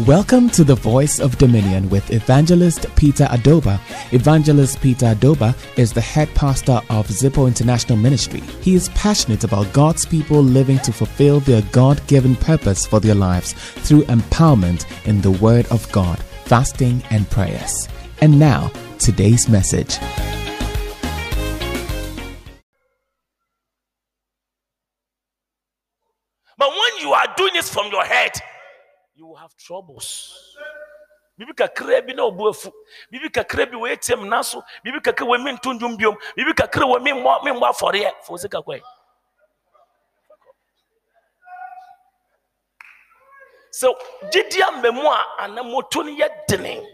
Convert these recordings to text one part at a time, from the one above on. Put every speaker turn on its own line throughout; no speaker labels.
Welcome to the Voice of Dominion with Evangelist Peter Adobah. Evangelist Peter Adobah is the head pastor of Zipo International Ministry. He is passionate about God's people living to fulfill their God given purpose for their lives through empowerment in the Word of God, fasting, and prayers. And now, today's message.
But when you are doing this from your head, you will have troubles. Bibi kakra bi na obu afu. Bibi kakra bi we tem na so. Bibi we min tundum biom. Bibi kakra we min mo min mo afore e. Fo. So jidia memu a anamoto ne ye.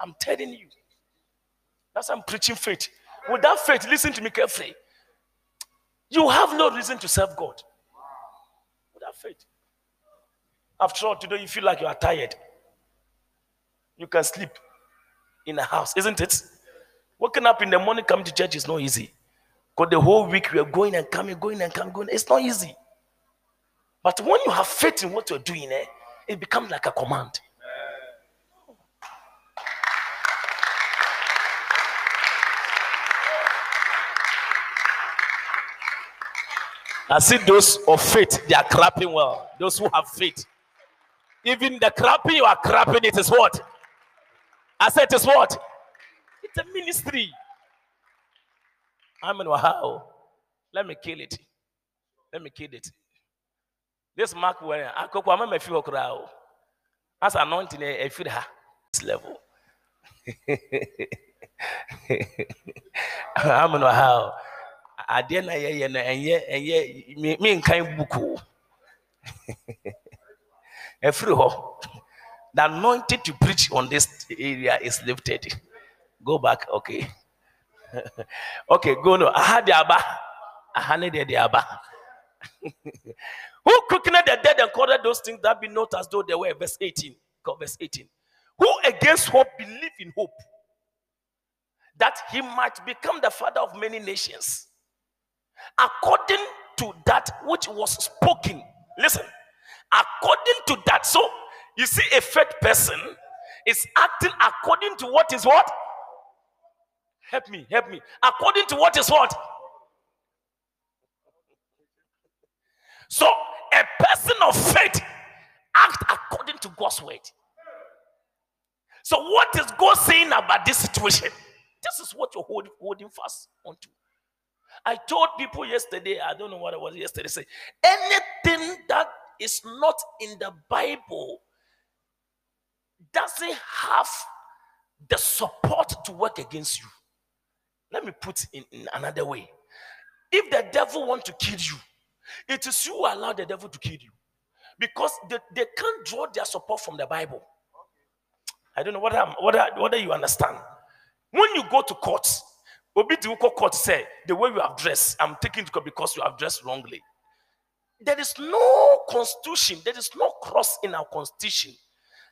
I'm telling you. That's I'm preaching faith. Without faith, listen to me carefully. You have no reason to serve God. Without faith. After all, today you feel like you are tired. You can sleep in a house, isn't it? Waking up in the morning, coming to church is not easy. Because the whole week we are going and coming, going and coming, going. It's not easy. But when you have faith in what you're doing, eh, it becomes like a command. I see those of faith, they are clapping well. Those who have faith. Even the clapping you are clapping, it is what? I said, it is what? It's a ministry. I'm in. Let me kill it. Let me kill it. This mark where I could come a few crowd. As anointing a feed her this level. I'm in wow. adeɛ na yɛyɛ no ɛnyɛ ɛnyɛ menkan buku hɔ the anointing to preach on this area is lifted. Go back okay. Okay go no. De aba aha de aba who quickened the dead and called those things that be not as though they were? Verse 18 verse 18 who against hope believe in hope? That he might become the father of many nations. According to that which was spoken. Listen, according to that. So you see, a faith person is acting according to what is what? Help me, help me. According to what is what? So a person of faith act according to God's word. So what is God saying about this situation? This is what you're holding, holding fast onto. I told people yesterday, I don't know what it was yesterday, say anything that is not in the Bible doesn't have the support to work against you. Let me put in, in another way. If the devil want to kill you, it is you who allow the devil to kill you. Because they, they can't draw their support from the Bible. I don't know whether, whether, whether you understand. When you go to court, Obi court say the way you have dressed, I'm taking court because you have dressed wrongly. There is no constitution, there is no cross in our constitution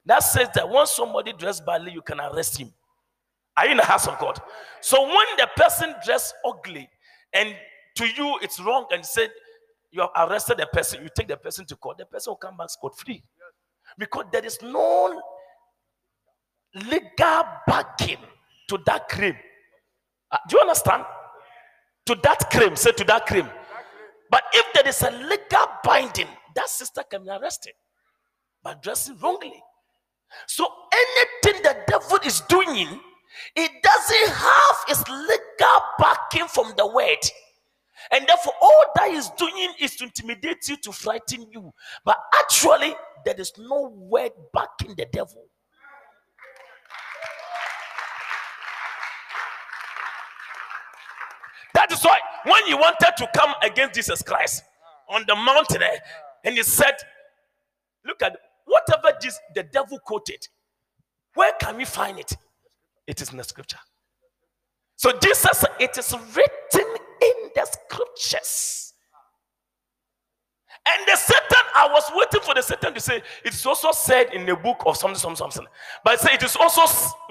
that says that once somebody dressed badly, you can arrest him. Are you in the house of God? So when the person dressed ugly and to you it's wrong and said you have arrested the person, you take the person to court, the person will come back scot free. Because there is no legal backing to that crime. Uh, do you understand? To that crime, say to that claim. But if there is a legal binding, that sister can be arrested by dressing wrongly. So anything the devil is doing, it doesn't have its legal backing from the word. And therefore, all that is doing is to intimidate you, to frighten you. But actually, there is no word backing the devil. That is why when he wanted to come against Jesus Christ on the mountain, eh, and he said, Look at whatever this, the devil quoted, where can we find it? It is in the scripture. So Jesus, it is written in the scriptures. And the Satan, I was waiting for the Satan to say, it's also said in the book of something, something, something. But say it is also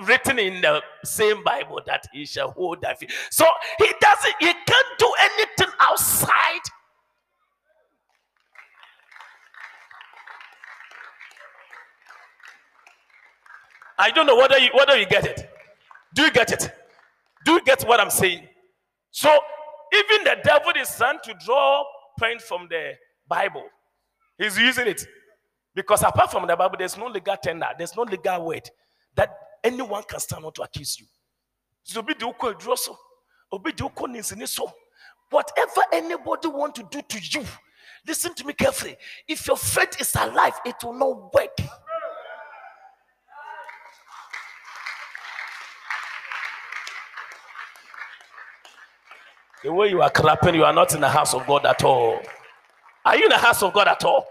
written in the same Bible that he shall hold that. Feet. So he doesn't, he can't do anything outside. I don't know whether you whether you get it. Do you get it? Do you get what I'm saying? So even the devil is trying to draw point from the Bible. He's using it. Because apart from the Bible, there's no legal tender, there's no legal word that anyone can stand up to accuse you. So be the obi. Whatever anybody want to do to you, listen to me carefully. If your faith is alive, it will not work. The way you are clapping, you are not in the house of God at all. Are you in the house of God at all?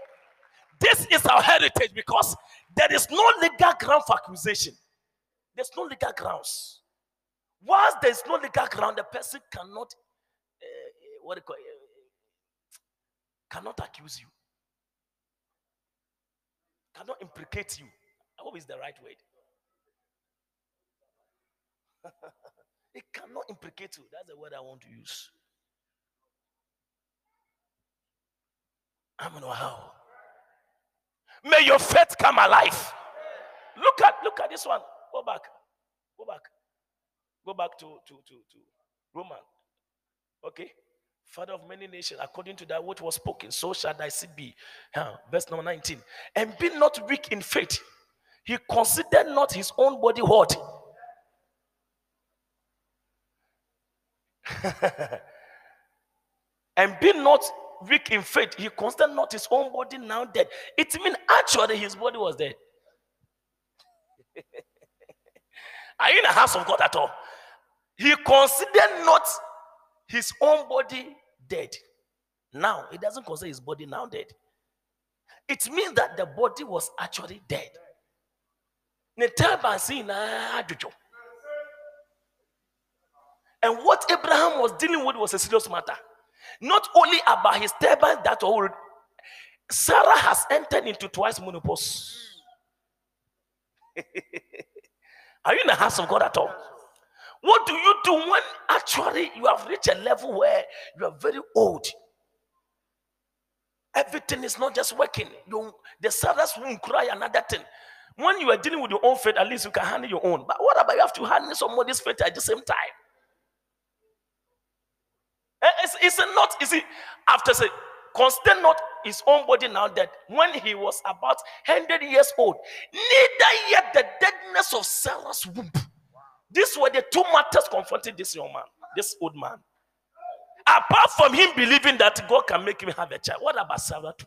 This is our heritage because there is no legal ground for accusation. There's no legal grounds. Once there's no legal ground, the person cannot, uh, what do you call uh, cannot accuse you, cannot implicate you. I hope it's the right word. It cannot implicate you. That's the word I want to use. I don't know how. May your faith come alive. Look at look at this one. Go back. Go back. Go back to to to, to Roman. Okay. Father of many nations, according to that which was spoken, so shall thy seed be. Huh. Verse number 19. And be not weak in faith. He considered not his own body what and be not weak in faith. He considered not his own body now dead. It means actually his body was dead. Are you in the house of God at all? He considered not his own body dead. Now, he doesn't consider his body now dead. It means that the body was actually dead. And what Abraham was dealing with was a serious matter. Not only about his turban that old, Sarah has entered into twice menopause. Are you in the house of God at all? What do you do when actually you have reached a level where you are very old? Everything is not just working. You, the saddest won't cry another thing. When you are dealing with your own faith, at least you can handle your own. But what about you have to handle somebody's faith at the same time? Eh, it's, not, you see, after say, consider not his own body now dead when he was about 100 years old, neither yet the deadness of Sarah's womb. These were the two matters confronting this young man, this old man. Apart from him believing that God can make him have a child, what about Sarah too?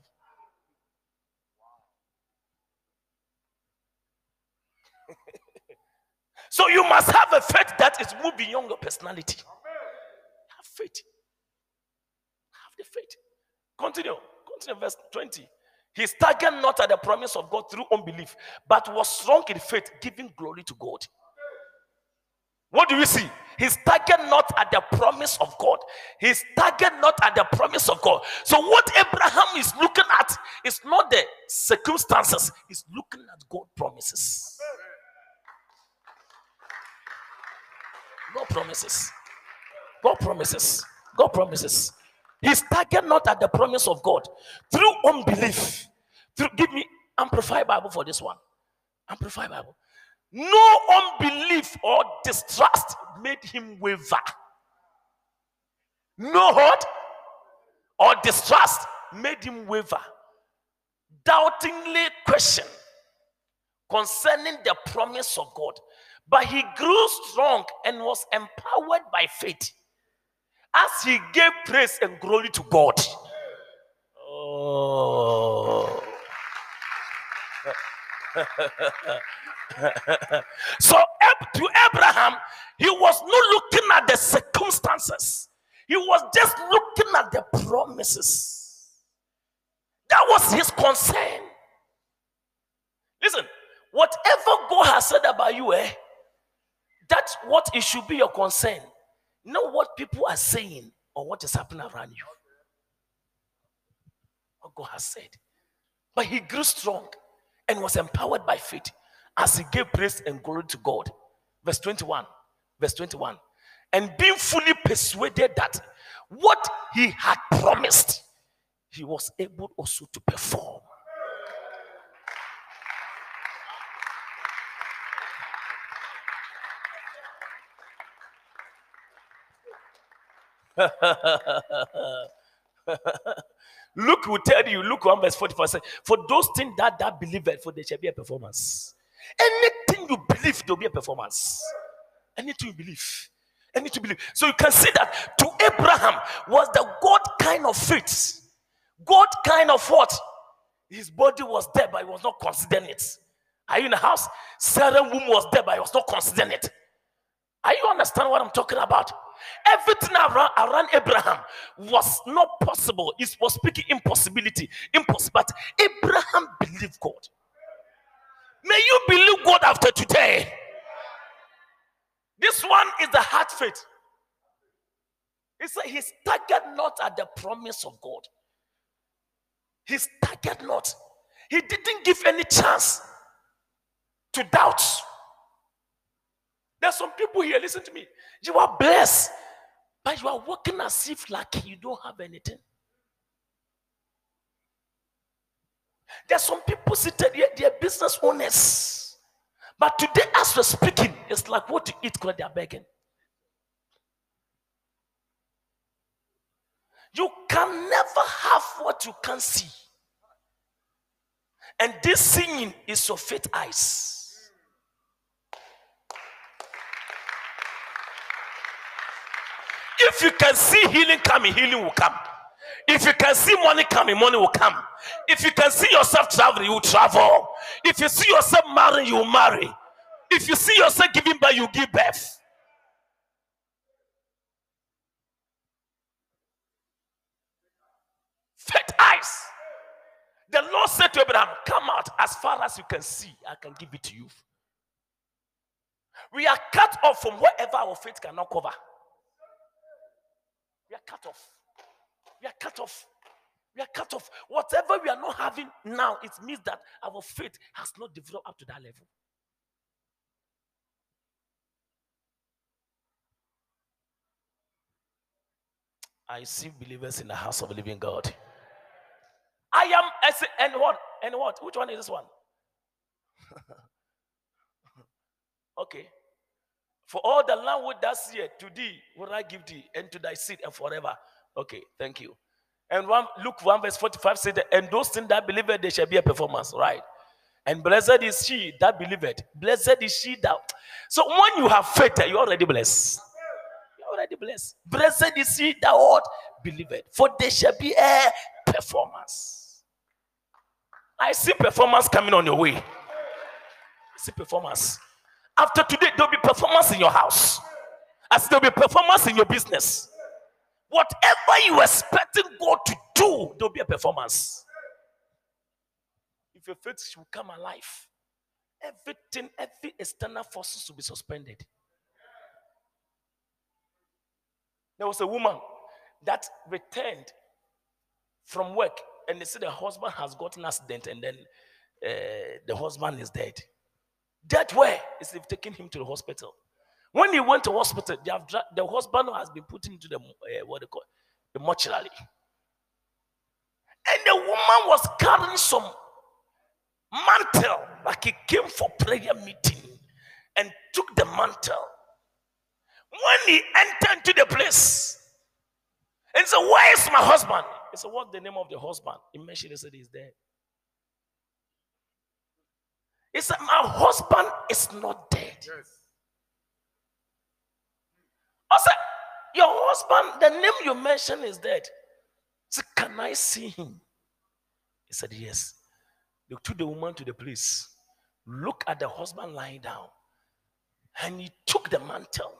so you must have a faith that is moving beyond your personality. Have faith faith. Continue. Continue, verse 20. He staggered not at the promise of God through unbelief, but was strong in faith, giving glory to God. What do we see? He staggered not at the promise of God. He staggered not at the promise of God. So, what Abraham is looking at is not the circumstances, he's looking at God promises. God promises. God promises. God promises. He staggered not at the promise of God through unbelief. Through, give me Amplified Bible for this one. Amplified Bible. No unbelief or distrust made him waver. No hurt or distrust made him waver. Doubtingly question concerning the promise of God. But he grew strong and was empowered by faith as he gave praise and glory to God. Oh. so to Abraham, he was not looking at the circumstances, he was just looking at the promises. That was his concern. Listen, whatever God has said about you, eh, that's what it should be your concern. Know what people are saying or what is happening around you. What God has said. But he grew strong and was empowered by faith as he gave praise and glory to God. Verse 21. Verse 21. And being fully persuaded that what he had promised, he was able also to perform. Luke will tell you, Luke 1 verse 44 says, For those things that that believe, for there shall be a performance. Anything you believe, there'll be a performance. Anything you believe. Anything you believe. So you can see that to Abraham was the God kind of faith. God kind of what? His body was there, but he was not considering it. Are you in the house? Sarah womb was there, but he was not considering it. Are you understand what I'm talking about? Everything around, around Abraham was not possible. It was speaking impossibility. Impossible. But Abraham believed God. May you believe God after today. This one is the heart faith. He said he staggered not at the promise of God. He staggered not. He didn't give any chance to doubt. There's some people here, listen to me. You are blessed, but you are working as if like you don't have anything. There's some people sitting here, they're business owners. But today, as we're speaking, it's like what to eat because they're begging. You can never have what you can see. And this singing is your faith eyes. If you can see healing coming, healing will come. If you can see money coming, money will come. If you can see yourself traveling, you will travel. If you see yourself marrying, you will marry. If you see yourself giving birth, you give birth. Faith eyes. The Lord said to Abraham, Come out as far as you can see, I can give it to you. We are cut off from whatever our faith cannot cover. Cut off. We are cut off. We are cut off. Whatever we are not having now, it means that our faith has not developed up to that level. I see believers in the house of the living God. I am, and what? And what? Which one is this one? okay. For all the land with that year, to thee will I give thee, and to thy seed and forever. Okay, thank you. And one Luke 1 verse 45 said, And those things that believe it, there shall be a performance, right? And blessed is she that believeth. Blessed is she that. So when you have faith, you're already blessed. You're already blessed. Blessed is she that what believeth. For there shall be a performance. I see performance coming on your way. I see performance. After today, there'll be performance in your house. As there'll be performance in your business. Whatever you expecting God to do, there'll be a performance. If your faith will come alive, everything, every external forces will be suspended. There was a woman that returned from work, and they said the husband has gotten an accident, and then uh, the husband is dead. That way is they've taken him to the hospital. When he went to hospital, have the husband has been put into the uh, what they call the mortuary, and the woman was carrying some mantle like he came for prayer meeting and took the mantle. When he entered to the place and said, "Where is my husband?" He said, "What's the name of the husband?" He mentioned he said he's dead. He said, My husband is not dead. Yes. I said, Your husband, the name you mentioned is dead. He said, Can I see him? He said, Yes. They took the woman to the place. Look at the husband lying down. And he took the mantle.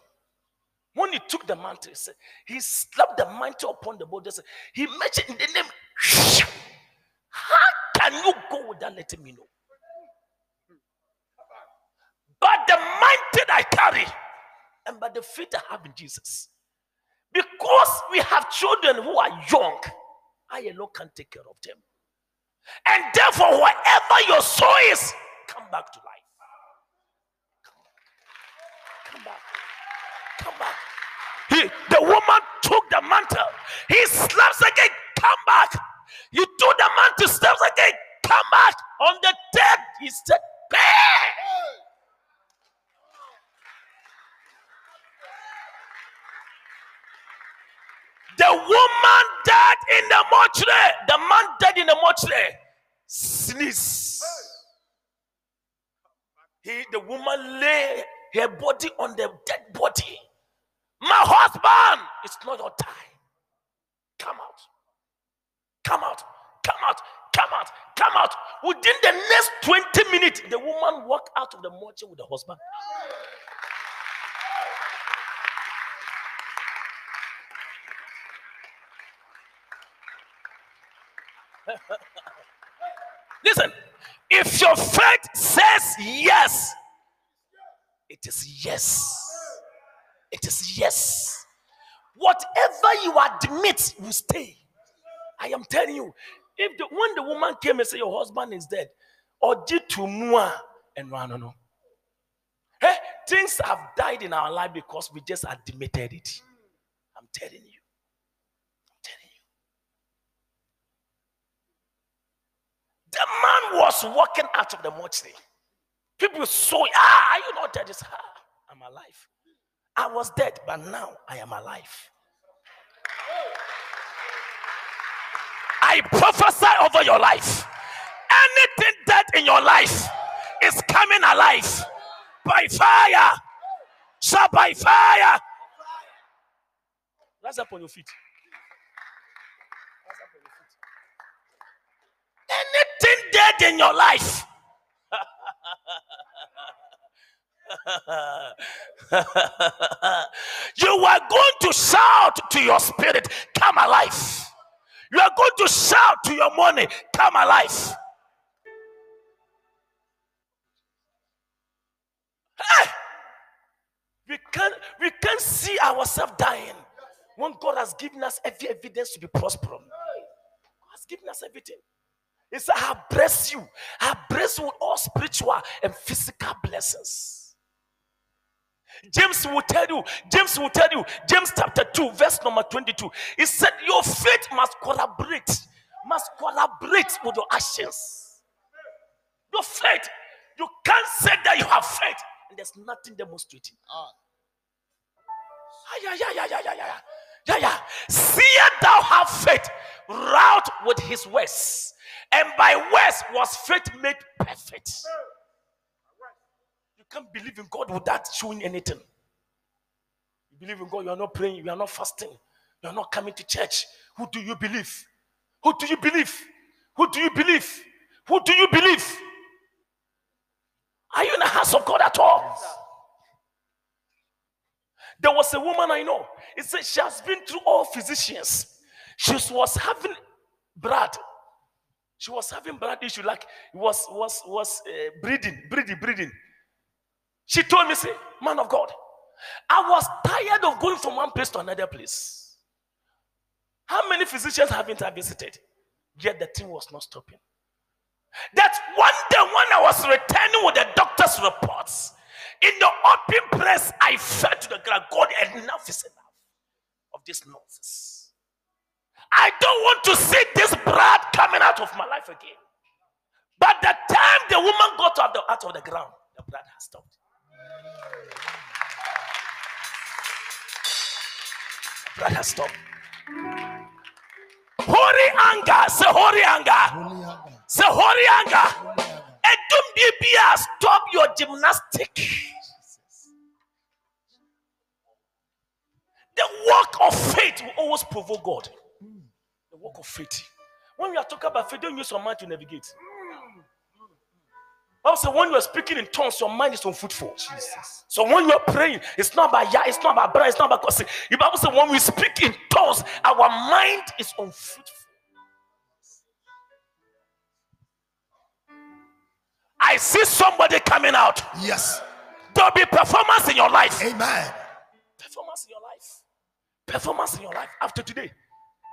When he took the mantle, he said, he slapped the mantle upon the body. He mentioned the name. How can you go without letting me know? But the mindset I carry and by the faith I have in Jesus. Because we have children who are young, I alone can take care of them. And therefore, wherever your soul is, come back to life. Come back. Come back. He, the woman took the mantle. He slaps again. Come back. You took the man mantle, slaps again. Come back. On the third, he said, Bang! The woman died in the mortuary. The man died in the mortuary. Sneeze. He, the woman lay her body on the dead body. My husband, it's not your time. Come out. Come out. Come out. Come out. Come out. Within the next 20 minutes, the woman walked out of the mortuary with the husband. Listen, if your faith says yes, it is yes. It is yes. Whatever you admit will stay. I am telling you, if the when the woman came and said your husband is dead, or did to mua and no, no, no. Hey, things have died in our life because we just admitted it. I'm telling you. I'm telling you. The man was walking out of the mortuary. People saw, ah, are you not dead? It's, ah, I'm alive. I was dead, but now I am alive. I prophesy over your life. Anything dead in your life is coming alive by fire. So by fire. Rise up on your feet. Dead in your life. you are going to shout to your spirit, come alive. You are going to shout to your money, come alive. Hey! We can't we can't see ourselves dying when God has given us every evidence to be prosperous. God has given us everything. He said, I bless you. I bless you with all spiritual and physical blessings. James will tell you, James will tell you, James chapter 2, verse number 22. He said, Your faith must collaborate, must collaborate with your actions. Your faith, you can't say that you have faith and there's nothing demonstrating. Ah. Yeah, yeah, yeah, yeah, yeah, yeah. Yeah, yeah. See thou have faith, route with his words, and by words was faith made perfect You can't believe in God without showing anything. You believe in God, you are not praying, you are not fasting, you are not coming to church. Who do you believe? Who do you believe? Who do you believe? Who do you believe? Are you in the house of God at all? There was a woman I know. It said she has been through all physicians. She was having blood. She was having blood issue, like was was was uh, breathing, breathing, breathing. She told me, say, man of God, I was tired of going from one place to another place. How many physicians haven't I visited? Yet the thing was not stopping. That one day when I was returning with the doctor's reports, in the open place, I fell to the ground. God, enough is enough of this nonsense. I don't want to see this blood coming out of my life again. But the time the woman got out, the, out of the ground, the blood has stopped. Blood has stopped. Holy anger. Say holy anger. Say holy anger. And don't be stop your gymnastic. The work of faith will always provoke God. The work of faith. When we are talking about faith, don't use your mind to navigate. I Also, when you are speaking in tongues, your mind is unfruitful. Jesus. So when you are praying, it's not about yeah, it's not about prayer, it's not about cussing. The Bible says when we speak in tongues, our mind is unfruitful. I see somebody coming out.
Yes.
There'll be performance in your life.
Amen.
Performance in your life. Performance in your life after today.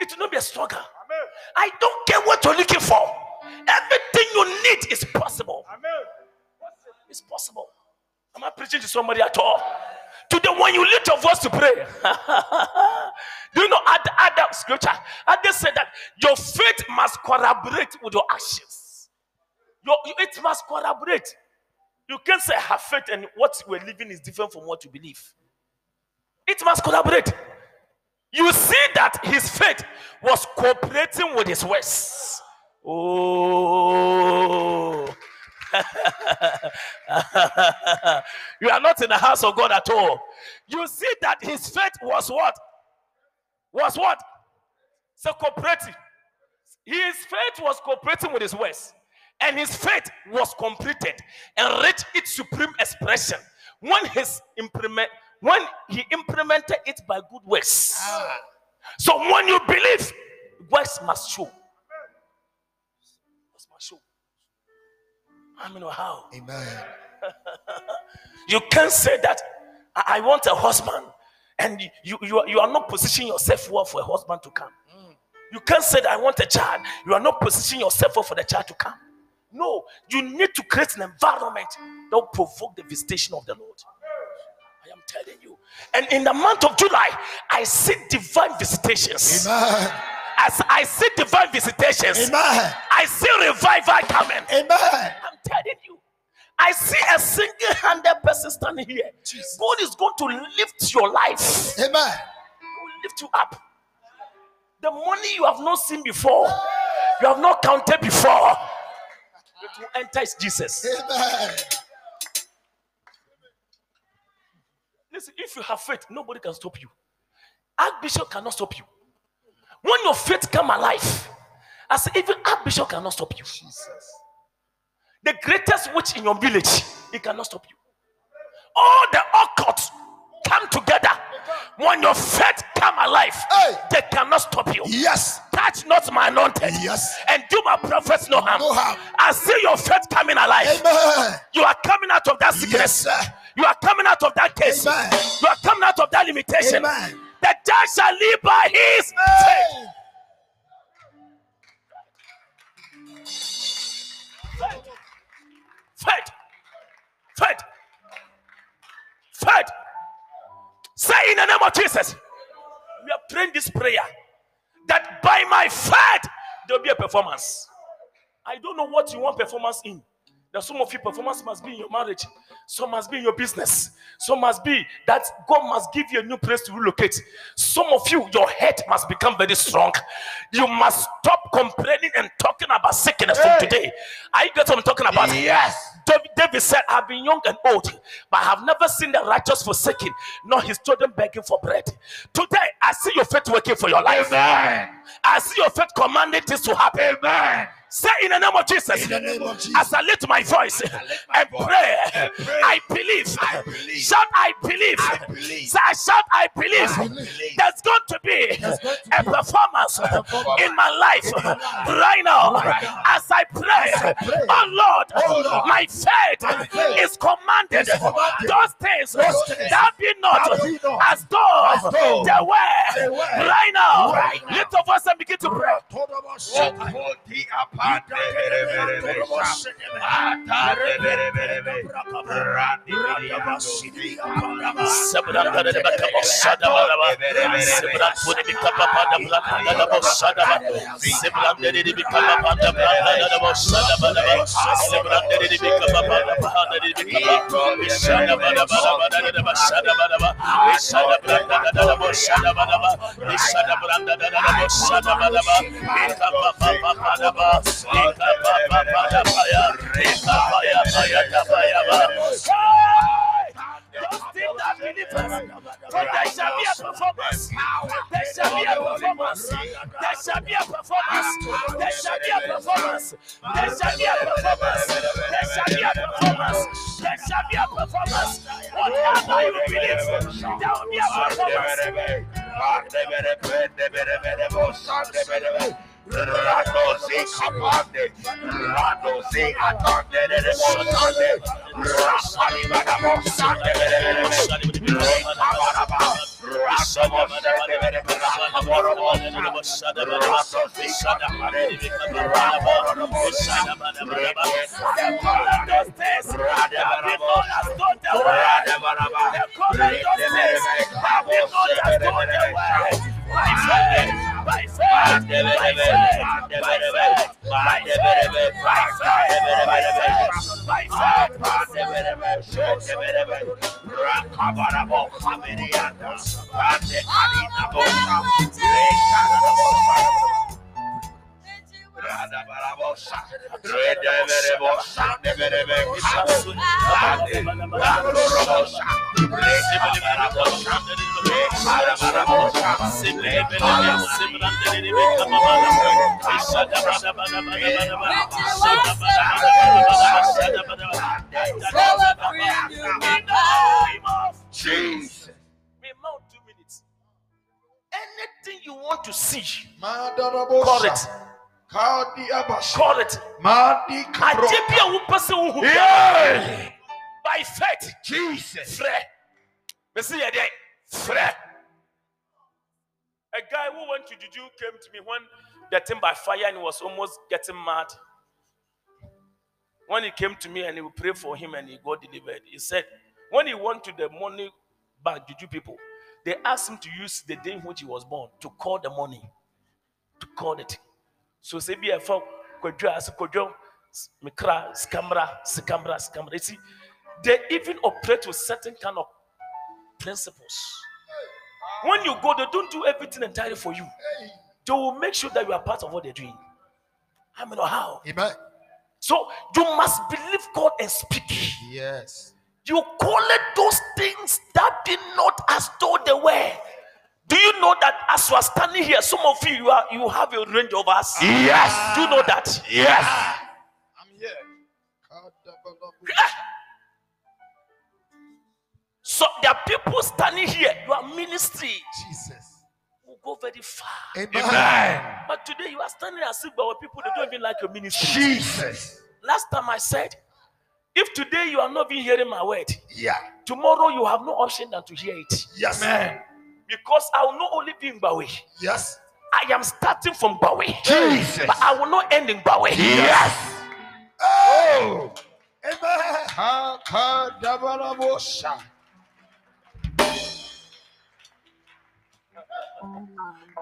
It will not be a struggle. Amen. I don't care what you're looking for. Everything you need is possible. Amen. It's possible. Am I preaching to somebody at all? Today, when you lift your voice to pray, do you know at other scripture? Other said that your faith must collaborate with your actions. Your, it must collaborate. You can't say have faith and what we're living is different from what you believe. It must collaborate. You see that his faith was cooperating with his words. Oh. you are not in the house of God at all. You see that his faith was what? Was what? So cooperative. His faith was cooperating with his words, and his faith was completed and reached its supreme expression when his implement when he implemented it by good works. Ah. So when you believe, works must show. Works must show. I mean, how?
Amen.
you can't say that I, I want a husband, and you, you, you are not positioning yourself well for a husband to come. Mm. You can't say that I want a child. You are not positioning yourself well for the child to come. No, you need to create an environment that will provoke the visitation of the Lord. Telling you. And in the month of July, I see divine visitations.
Amen.
As I see divine visitations,
Amen.
I see revival coming.
Amen.
I'm telling you. I see a single-handed person standing here. Jesus. God is going to lift your life.
Amen.
He will lift you up. The money you have not seen before, you have not counted before, it will enter Jesus.
Amen.
Listen, if you have faith, nobody can stop you. Archbishop cannot stop you. When your faith come alive, say, even Archbishop cannot stop you.
Jesus.
The greatest witch in your village, it cannot stop you. All the occults come together. When your faith come alive,
Hey.
they cannot stop you.
Yes.
Touch not my anointed.
Yes.
And do my prophets no harm.
No harm.
I see your faith coming alive.
Amen.
You are coming out of that
Yes,
sickness.
sir.
You are coming out of that case.
Amen.
You are coming out of that limitation.
Amen.
The judge shall live by his faith. Faith. Faith. Faith. Say in the name of Jesus. We have trained this prayer that by my faith there will be a performance. I don't know what you want performance in. There's some of you performance must be in your marriage, some must be in your business, some must be that God must give you a new place to relocate. Some of you, your head must become very strong. You must stop complaining and talking about sickness from today. Are you get what I'm talking about?
Yes.
David, David said, I've been young and old, but I have never seen the righteous forsaken, nor his children begging for bread. Today, I see your faith working for your life.
Amen.
I see your faith commanding this to happen.
Amen.
Say in the name of Jesus.
Name of Jesus.
As I lift my voice
lift my
and
voice
pray,
and pray.
I believe.
I believe.
Shout, I believe.
I believe.
Say, shout, I believe.
I believe.
There's going to be
going to
a
be
performance
performance
in my life
in my life.
right now.
Right.
As I pray,
As I pray.
oh Lord,
Oh Lord.
my faith is commanded.
commanded.
Those things that be not as though they were right now.
right now.
Lift up voice and begin to pray. Pate bere bere bere Ata
bere bere bere Rati bere bere Sebran da da baka boshada baba Sebran puni bika papa da blanda
There shall be a performance. There shall be a performance. There shall be a performance. There shall be a performance. There shall be a performance. There shall be a performance. There shall be a performance. Whatever you.
Radosi kapande, radosi atande rasali sande sande rasosi
known
Jesus.
Me mount two minutes. Anything you want to see, call it. Call it.
Madi kabro.
Adeɛ a wopɛ sɛ wohu biara,
Yeah.
by faith
Jesus.
frɛ mesi yɛ dɛ a guy who went to juju came to me when getting by fire and he was almost getting mad when he came to me and he would pray for him and he got delivered he said when he went to the money bank juju people they asked him to use the day in which he was born to call the money to call it so say be a fo kwadwo ase kwadwo s- mekra skamra skamra you see they even operate with certain kind of principles. When you go they don't do everything entirely for you. They will make sure that you are part of what they're doing. I mean how?
Amen.
so you must believe god and speak.
Yes.
you call it those things that be not as though they were do you know that as you are standing here some of you you, are, you have a range of us
Yes.
do you know that
Yes. I'm here.
so there are people standing here You are ministry
Jesus.
will go very far
Amen.
but today you are standing as if there were people they don't even like your ministry
Jesus.
last time i said if today you are not even hearing my word
Yeah.
tomorrow you have no option than to hear it
Yes. Man.
Because i will not only be in Bawe.
Yes.
i am starting from Bawe,
Jesus.
but i will not end in Bawe.
Yes. Oh. Amen.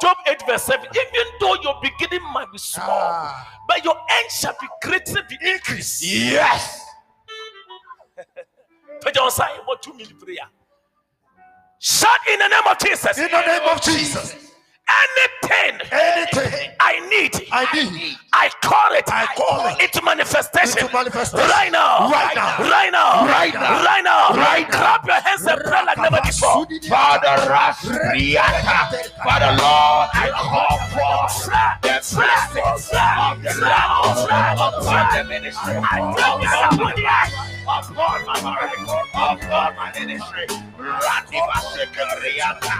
Job 8 verse 7 even though your beginning might be small
Ah.
but your end shall be greatly be increased
Yes.
Put your sign about two minute prayer shout in the name of jesus
In the name of Jesus.
anything
Anything
i need
I need.
I call it.
I call it
into manifestation.
into manifestation.
Right now.
Right now.
Right now.
Right now.
Right now.
Right now.
Clap your hands and pray like never before.
Father Rasriata, Father Lord, I call for the blessings of the Lord upon the ministry. I call upon my marriage, upon my ministry. Rati Basikariata,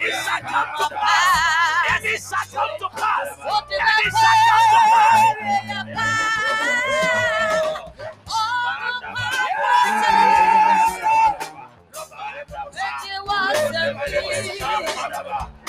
It shall come to pass. And it shall come to pass. And it shall come to pass. Lift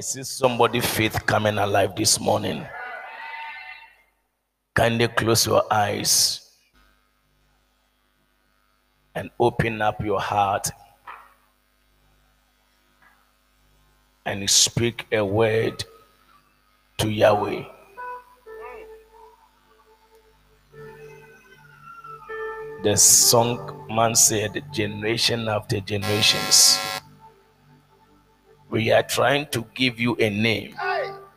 I see somebody faith coming alive this morning, kindly close your eyes and open up your heart and speak a word to Yahweh. The song man said, generation after generations. We are trying to give you a name,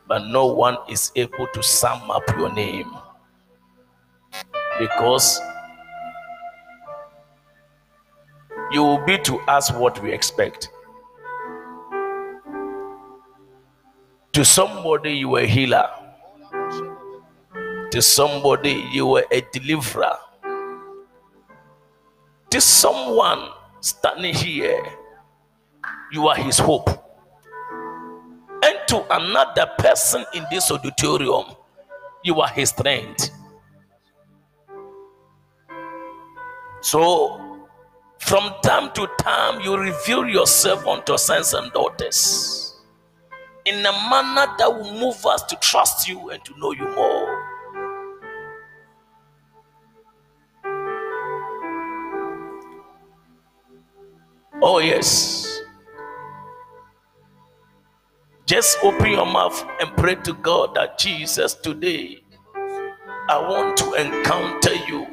but no one is able to sum up your name. Because you will be to us what we expect. To somebody, you were a healer. To somebody, you were a deliverer. To someone standing here, you are his hope. And to another person in this auditorium, you are his strength. So, from time to time, you reveal yourself unto sons and daughters in a manner that will move us to trust you and to know you more. Oh, yes. Just open your mouth and pray to God that Jesus, today, I want to encounter you.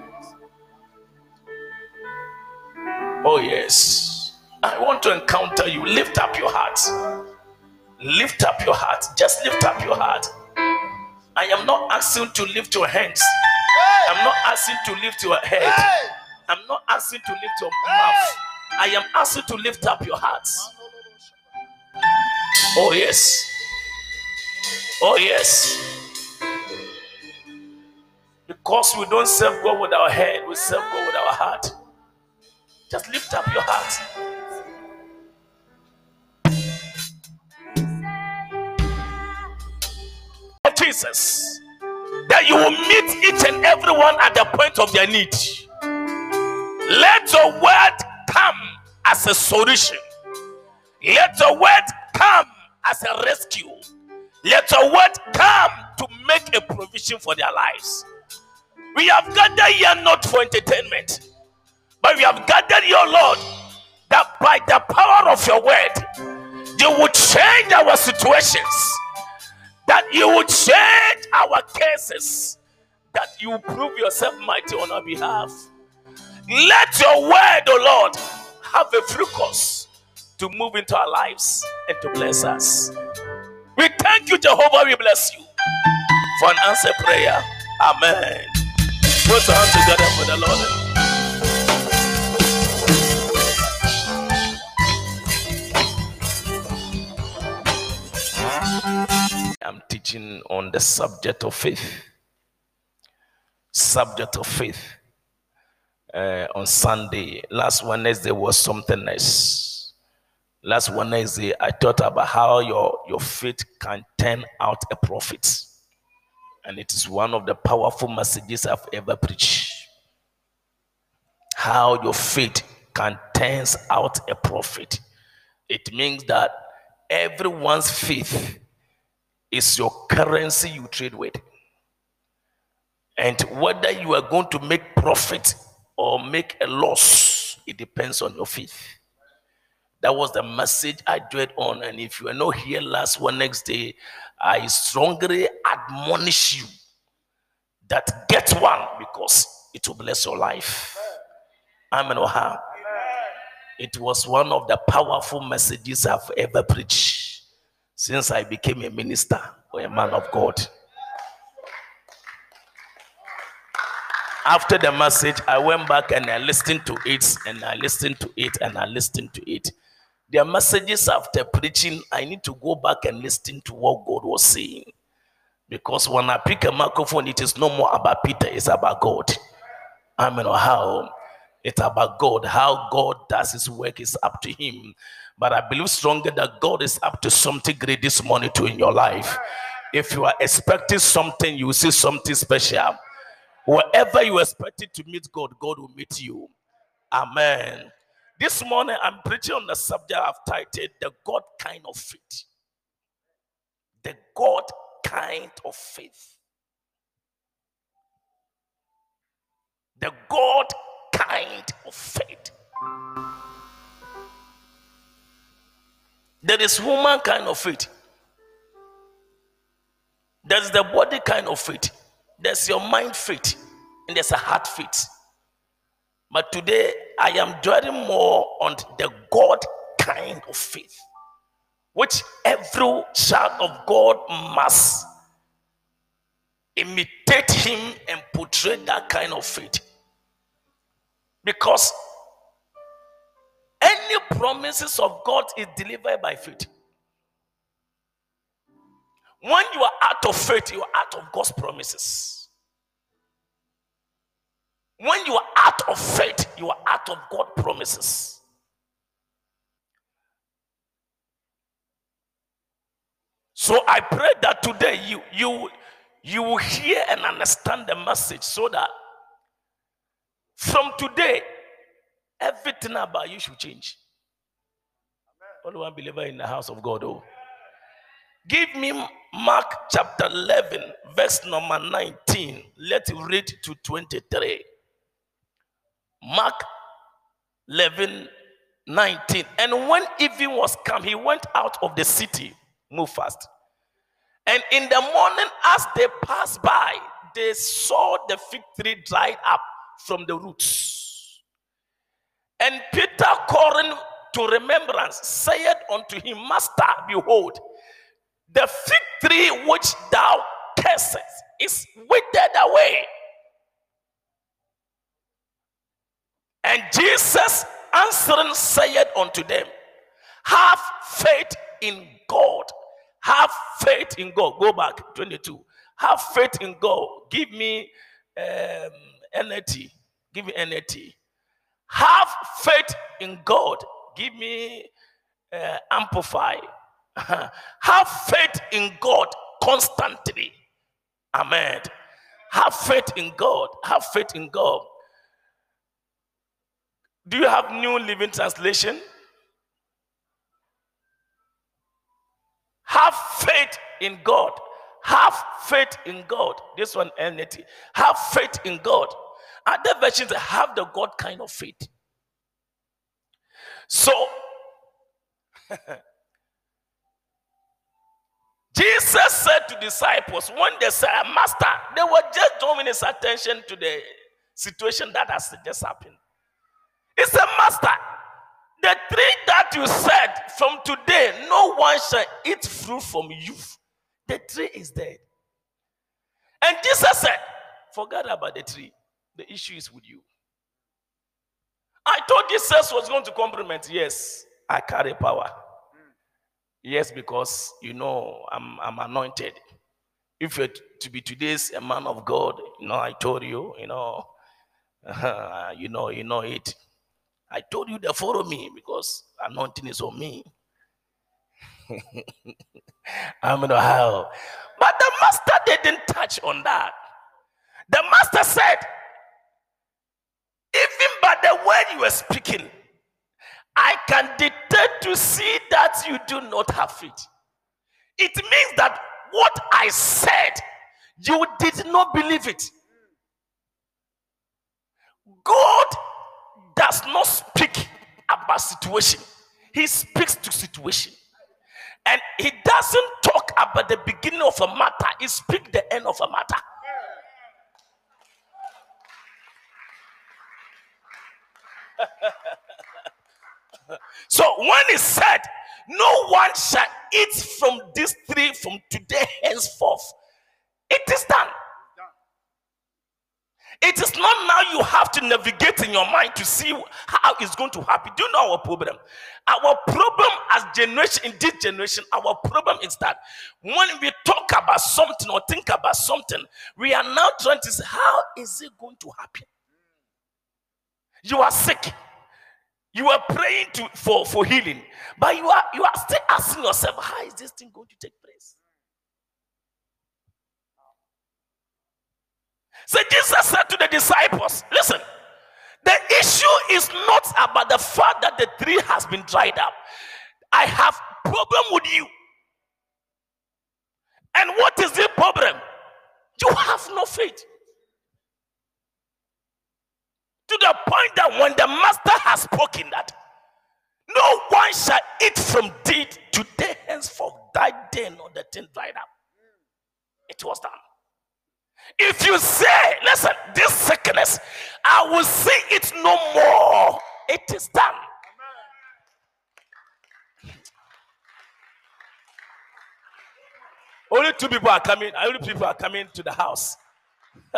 Oh, yes. I want to encounter you. Lift up your heart. Lift up your heart. Just lift up your heart. I am not asking to lift your hands. I'm not asking to lift your head. I'm not asking to lift your mouth. I am asking to lift up your hearts. Oh, yes. Oh, yes. Because we don't serve God with our head, we serve God with our heart. Just lift up your heart. Oh, Jesus, that you will meet each and everyone at the point of their need. Let your word come as a solution. Let your word come as a rescue. Let your word come to make a provision for their lives. We have gathered here not for entertainment, but we have gathered here, Lord, that by the power of your word, you would change our situations, that you would change our cases, that you prove yourself mighty on our behalf. Let your word, O oh Lord, have a focus to move into our lives and to bless us. We thank you, Jehovah. We bless you for an answer prayer. Amen. Put your hands together for the Lord. I'm teaching on the subject of faith. Subject of faith. Uh, on Sunday. Last Wednesday was something else. Last Wednesday, I say, eh, I thought about how your, your faith can turn out a profit. And it is one of the powerful messages I've ever preached. How your faith can turn out a profit. It means that everyone's faith is your currency you trade with. And whether you are going to make profit or make a loss, it depends on your faith. That was the message I dwelt on. And if you are not here last one next day, I strongly admonish you that get one because it will bless your life. Amen. or Oha. It was one of the powerful messages I've ever preached since I became a minister or a man of God. After the message, I went back and I listened to it and I listened to it and I listened to it. Their messages after preaching, I need to go back and listen to what God was saying. Because when I pick a microphone, it is no more about Peter, it's about God. I mean, how it's about God. How God does his work is up to him. But I believe strongly that God is up to something great this morning too in your life. If you are expecting something, you will see something special. Wherever you expected to meet God, God will meet you. Amen. This morning, I'm preaching on the subject I've titled The God Kind of Faith. The God Kind of Faith. The God Kind of Faith. There is woman kind of faith. There's the body kind of faith. There's your mind faith. And there's a heart faith. But today, I am dwelling more on the God kind of faith, which every child of God must imitate him and portray that kind of faith. Because any promises of God is delivered by faith. When you are out of faith, you are out of God's promises. When you are out of faith, you are out of God's promises. So I pray that today you you you will hear and understand the message so that from today everything about you should change. Only one believer in the house of God. Oh, give me Mark chapter 11, verse number 19. Let's read to 23. Mark 11, 19. And when evening was come, he went out of the city. Move fast. And in the morning, as they passed by, they saw the fig tree dried up from the roots. And Peter, calling to remembrance, said unto him, Master, behold, the fig tree which thou cursest is withered away. And Jesus answering said unto them, Have faith in God. Have faith in God. Go back 22. Have faith in God. Give me um. Give me NAT. Have faith in God. Give me uh, Amplify. Have faith in God constantly. Amen. Have faith in God. Have faith in God. Do you have New Living Translation? Have faith in God. Have faith in God. This one, NLT. Have faith in God. Other versions have the God kind of faith. So, Jesus said to disciples when they said, Master, they were just drawing his attention to the situation that has just happened. He said, Master, the tree that you said from today, no one shall eat fruit from you. The tree is dead. And Jesus said, Forget about the tree. The issue is with you. I thought Jesus was going to compliment. Yes, I carry power. Yes, because you know I'm, I'm anointed. If you're to be today's a man of God, you know, I told you, you know, uh, you know, you know it. I told you they follow me because anointing is on me. I'm in Ohio. But the master didn't touch on that. The master said, even by the word you are speaking, I can detect to see that you do not have faith. It means that what I said, you did not believe it. God does not speak about situation. He speaks to situation. And he doesn't talk about the beginning of a matter. He speaks the end of a matter. so when he said, No one shall eat from this tree from today henceforth, it is done. It is not now you have to navigate in your mind to see how it's going to happen. Do you know our problem? Our problem as generation, in this generation, our problem is that when we talk about something or think about something, we are now trying to say, how is it going to happen? You are sick. You are praying to, for, for healing, but you are you are still asking yourself, how is this thing going to take place? So Jesus said to the disciples, listen, the issue is not about the fact that the tree has been dried up. I have problem with you. And what is the problem? You have no faith. To the point that when the master has spoken that no one shall eat from thee today henceforth, thy day nor the thing dried up. It was done. If you say, listen, this sickness, I will see it no more, it is done. Only two people are coming. Only people are coming to the house.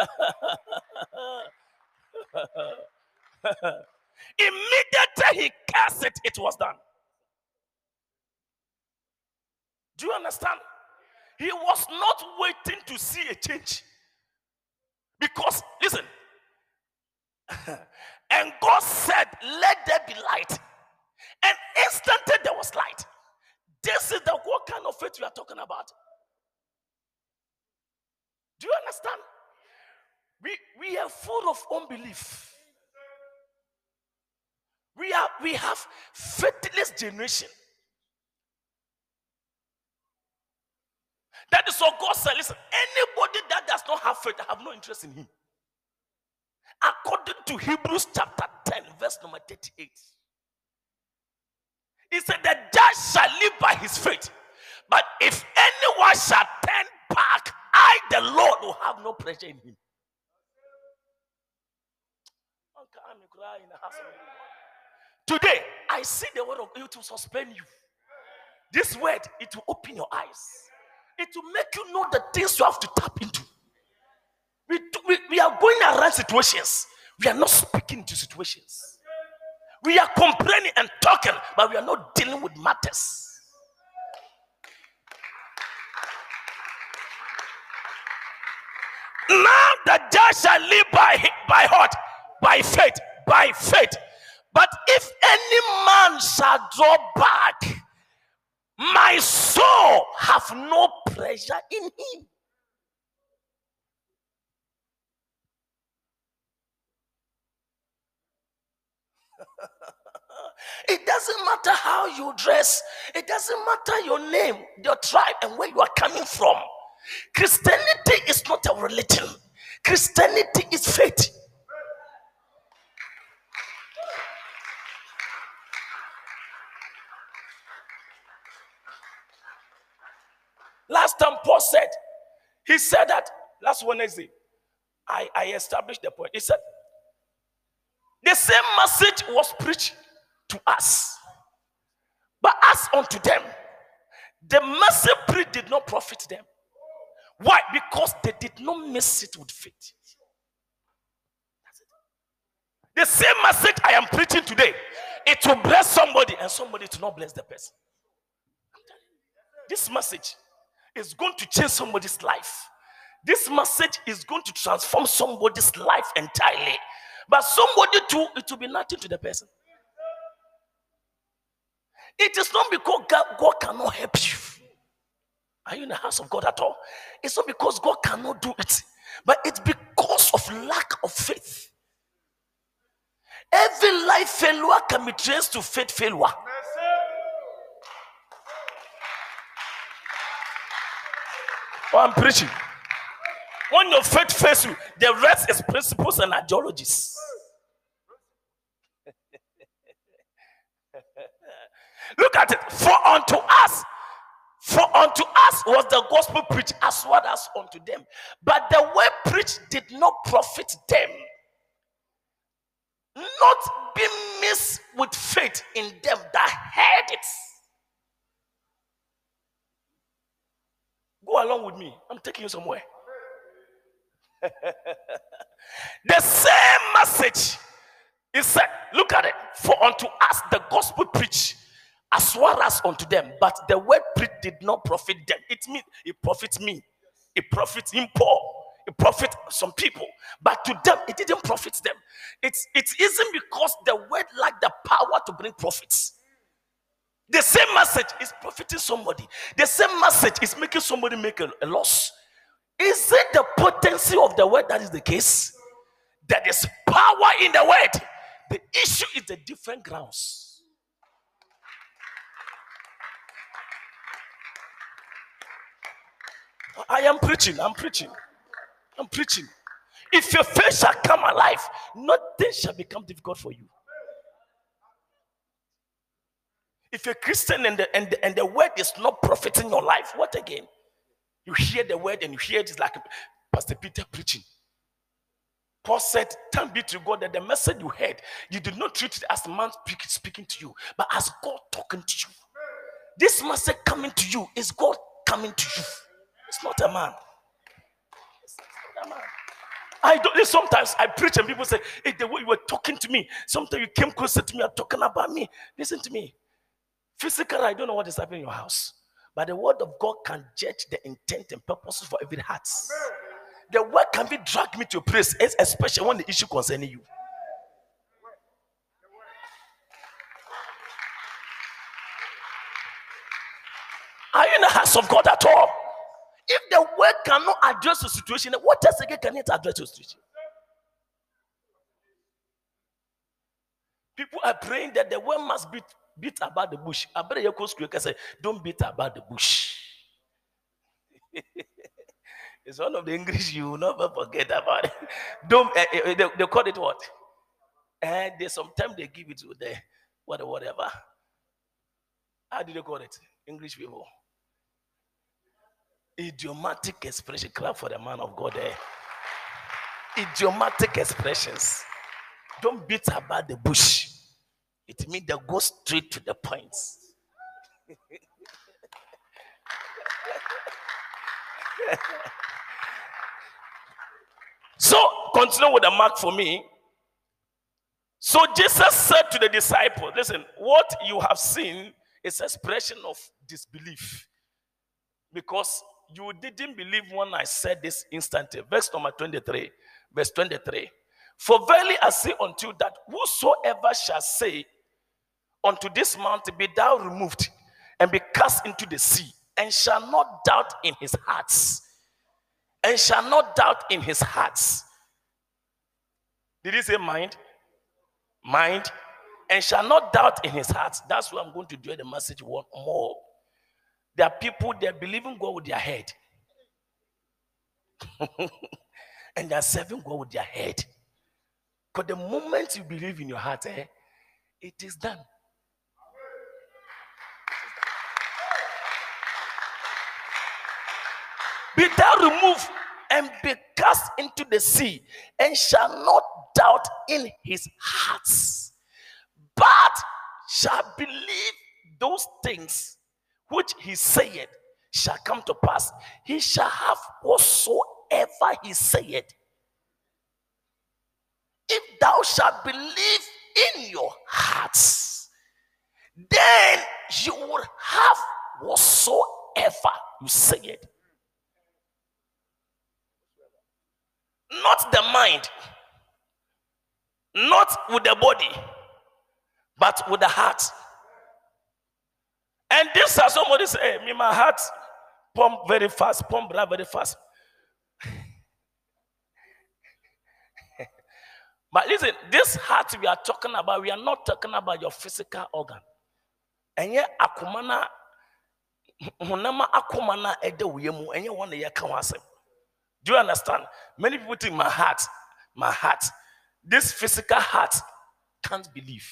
Immediately he cast it, it was done. Do you understand? He was not waiting to see a change. Because, listen, and God said, Let there be light. And instantly there was light. This is the what kind of faith we are talking about. Do you understand? We, we are full of unbelief. We are we have faithless generation. That is what God said. Listen, anybody that does not have faith, I have no interest in him. According to Hebrews chapter 10, verse number 38. He said, The just shall live by his faith. But if anyone shall turn back, I, the Lord, will have no pleasure in him. Today, I see the word of God to suspend you. This word, it will open your eyes. It will make you know the things you have to tap into. We, we, we are going around situations. We are not speaking to situations. We are complaining and talking, but we are not dealing with matters. Now the judge shall live by, by what? By faith. By faith. But if any man shall draw back, my soul have no pleasure in him. it doesn't matter how you dress, it doesn't matter your name, your tribe, and where you are coming from. Christianity is not a religion, Christianity is faith. Last time Paul said, he said that last Wednesday, I, I established the point. He said, the same message was preached to us, but as unto them, the message preached did not profit them. Why? Because they did not miss it with faith. The same message I am preaching today, it will bless somebody and somebody to not bless the person. This message is going to change somebody's life. This message is going to transform somebody's life entirely. But somebody too, it will be nothing to the person. It is not because God, God cannot help you. Are you in the house of God at all? It's not because God cannot do it, but it's because of lack of faith. Every life failure can be traced to faith failure. Oh, I'm preaching. When your faith fails you, the rest is principles and ideologies. Look at it. For unto us, for unto us was the gospel preached as well as unto them. But the way preached did not profit them. Not be mixed with faith in them that heard it. Go along with me. I'm taking you somewhere. the same message is said, look at it. For unto us the gospel preached as well as unto them, but the word preached did not profit them. It means it profits me, it profits him Paul, it profits some people, but to them it didn't profit them. It's it isn't because the word lacked the power to bring profits. The same message is profiting somebody. The same message is making somebody make a, a loss. Is it the potency of the word that is the case? That is power in the word. The issue is the different grounds. I am preaching. I'm preaching. I'm preaching. If your faith shall come alive, nothing shall become difficult for you. If you're a Christian and the, and, the, and the word is not profiting your life, what again? You hear the word and you hear it is like Pastor Peter preaching. Paul said, Thank be to God that the message you heard, you did not treat it as man speaking to you, but as God talking to you. This message coming to you is God coming to you. It's not a man. It's not a man. I don't. Sometimes I preach and people say, "Hey, the way you were talking to me, sometimes you came closer to me and talking about me." Listen to me. Physically, I don't know what is happening in your house, but the word of God can judge the intent and purposes for every heart. The word can be dragged me to a place, especially when the issue concerning you. Are you in the house of God at all? If the word cannot address the situation, what else again can it address the situation? People are praying that the word must beat, beat about the bush. I better say, don't beat about the bush. it's one of the English you will never forget about it. Don't uh, uh, they, they call it what? And they sometimes they give it to the whatever, whatever. How do they call it? English people idiomatic expression. Clap for the man of God there. Idiomatic expressions. Don't beat about the bush. It means they go straight to the point. so continue with the mark for me. So Jesus said to the disciples, listen, what you have seen is expression of disbelief. Because you didn't believe when I said this instantly. Verse number 23. Verse 23. For verily I say unto you that whosoever shall say unto this mountain, Be thou removed and be cast into the sea, and shall not doubt in his hearts, and shall not doubt in his hearts. Did he say mind? Mind, and shall not doubt in his heart. That's why I'm going to do the message one more. There are people that believe in God with their head. and they are serving God with their head. Because the moment you believe in your heart, eh, it is done. Be thou removed and be cast into the sea, and shall not doubt in his hearts, but shall believe those things which he saith shall come to pass. He shall have whatsoever he saith. If thou shalt believe in your hearts, then you will have whatsoever you said. Not the mind, not with the body, but with the heart. And this is somebody say, hey, me, my heart pump very fast, pump blood very fast. but listen, this heart we are talking about, we are not talking about your physical organ. And yet, akumana, hunama akumana ede uyemu, and you want to Do you understand? Many people think my heart, my heart, this physical heart can't believe.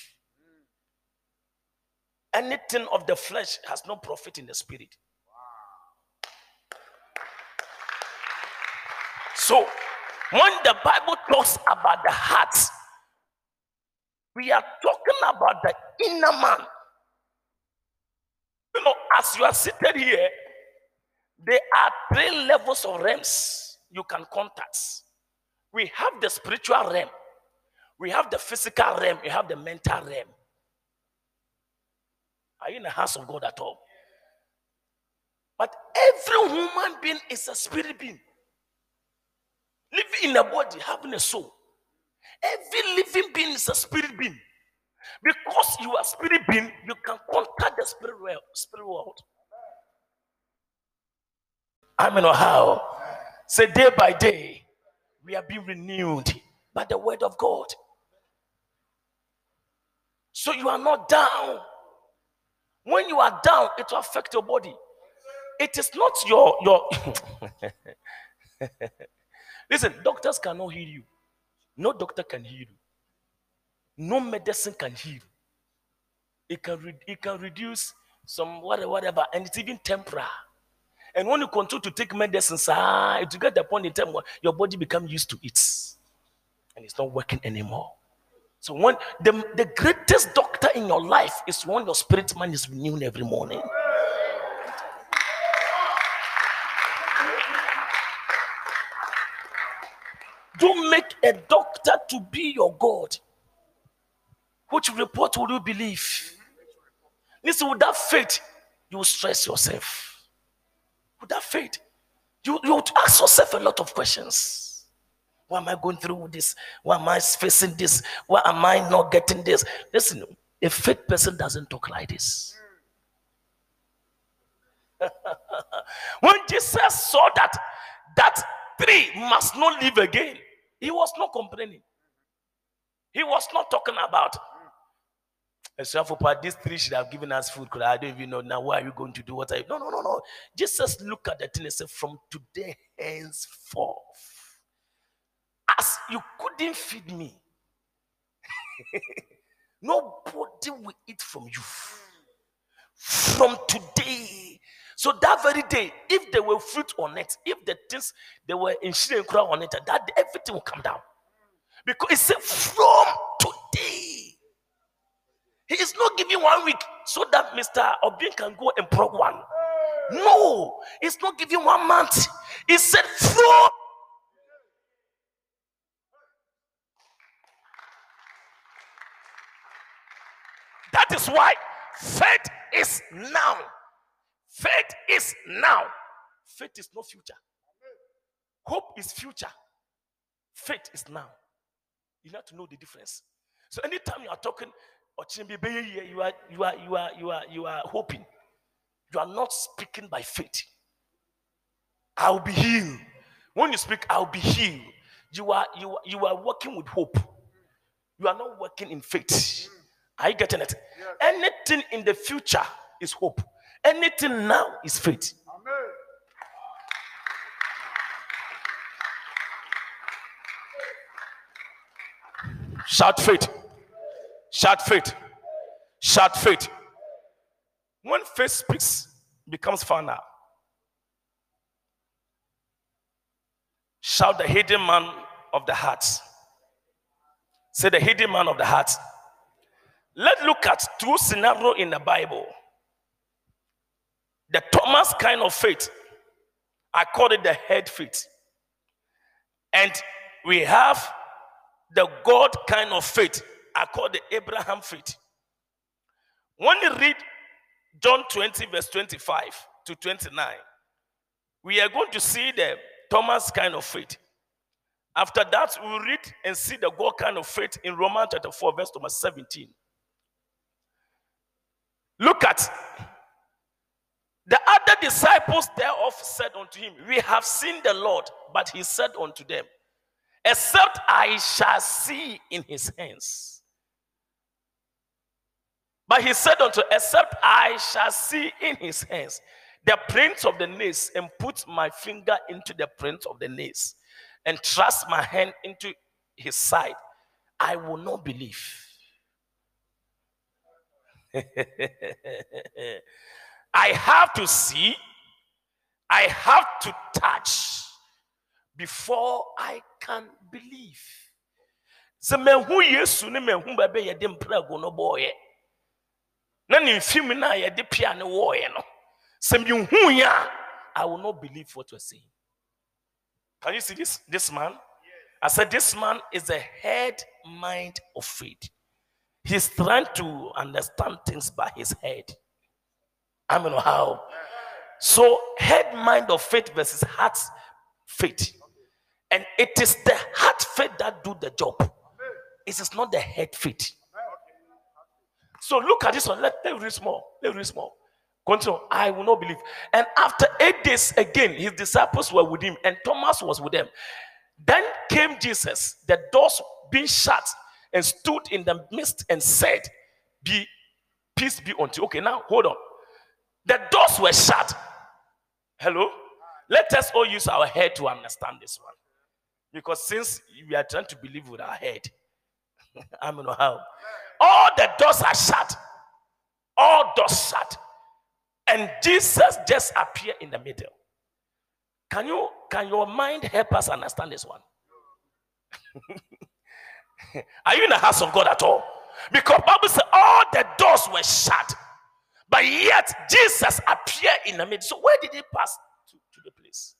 Anything of the flesh has no profit in the spirit. So, when the Bible talks about the heart, we are talking about the inner man. You know, as you are seated here, there are three levels of realms you can contact. We have the spiritual realm, we have the physical realm, we have the mental realm. Are you in the house of God at all? But every human being is a spirit being. Living in a body, having a soul. Every living being is a spirit being. Because you are spirit being, you can contact the spirit world. Spirit world. I mean, how? Say day by day, we are being renewed by the word of God. So you are not down. When you are down, it will affect your body. It is not your your. Listen, doctors cannot heal you. No doctor can heal you. No medicine can heal. It can re- it can reduce some whatever, whatever, and it's even temporary. And when you continue to take medicines, ah, it get the point in time where your body becomes used to it. And it's not working anymore. So when the, the greatest doctor in your life is when your spirit man is renewed every morning. Don't make a doctor to be your God. Which report will you believe? Listen, with that faith, you stress yourself. With that faith, you, you would ask yourself a lot of questions. Why am I going through this? Why am I facing this? Why am I not getting this? Listen, a faith person doesn't talk like this. when Jesus saw that that tree must not live again, he was not complaining. He was not talking about this tree should have given us food. I don't even know now. Why are you going to do what I? No, no, no, no. Jesus look at the thing and said, "From today henceforth, as you couldn't feed me, nobody will eat from you. From today." So that very day, if there were fruit on it, if the things they were in crown on it, that everything will come down. Because it said, from today. He is not giving one week so that Mr. Obin can go and prog one. No, he's not giving one month. He said, from That is why faith is now. Faith is now. Faith is no future. Hope is future. Faith is now. You have to know the difference. So anytime you are talking, you are you are you are you are you are hoping. You are not speaking by faith. I'll be healed. When you speak, I'll be healed. You are you you are working with hope. You are not working in faith. Are you getting it? Anything in the future is hope. Anything now is faith. Amen. Shout faith. Shout faith. Shout faith. When faith speaks, becomes final. Shout the hidden man of the heart. Say the hidden man of the heart. Let's look at two scenarios in the Bible. The Thomas kind of faith, I call it the head faith. And we have the God kind of faith, I call the Abraham faith. When you read John 20, verse 25 to 29, we are going to see the Thomas kind of faith. After that, we read and see the God kind of faith in Romans chapter 4, verse number 17. Look at the other disciples thereof said unto him, We have seen the Lord, but he said unto them, Except I shall see in his hands. But he said unto, Except I shall see in his hands the prints of the nails, and put my finger into the prints of the nails, and thrust my hand into his side, I will not believe. I have to see, I have to touch before I can believe. sɛ mahu yesu ne mahu baabi a yɛde mprago no bɔɔyɛ na ne mfim no a pia ne wɔɔyɛ no sɛ mehuuɛ a i will not believe what you're saying can you see this this man i said this man is a head mind of faith he's trying to understand things by his head I mean, how? So, head mind of faith versus heart faith. And it is the heart faith that do the job. It is not the head faith. So look at this one. Let, let read small. Let read small. Continue. I will not believe. And after eight days again, his disciples were with him, and Thomas was with them. Then came Jesus, the doors being shut, and stood in the midst and said, Be peace be unto you. Okay, now hold on. The doors were shut. Hello? Let us all use our head to understand this one. Because since we are trying to believe with our head, I mean, how? All the doors are shut. All doors shut. And Jesus just appeared in the middle. Can you can your mind help us understand this one? are you in the house of God at all? Because Bible says all the doors were shut. But yet Jesus appeared in the middle. So where did he pass to, to the place?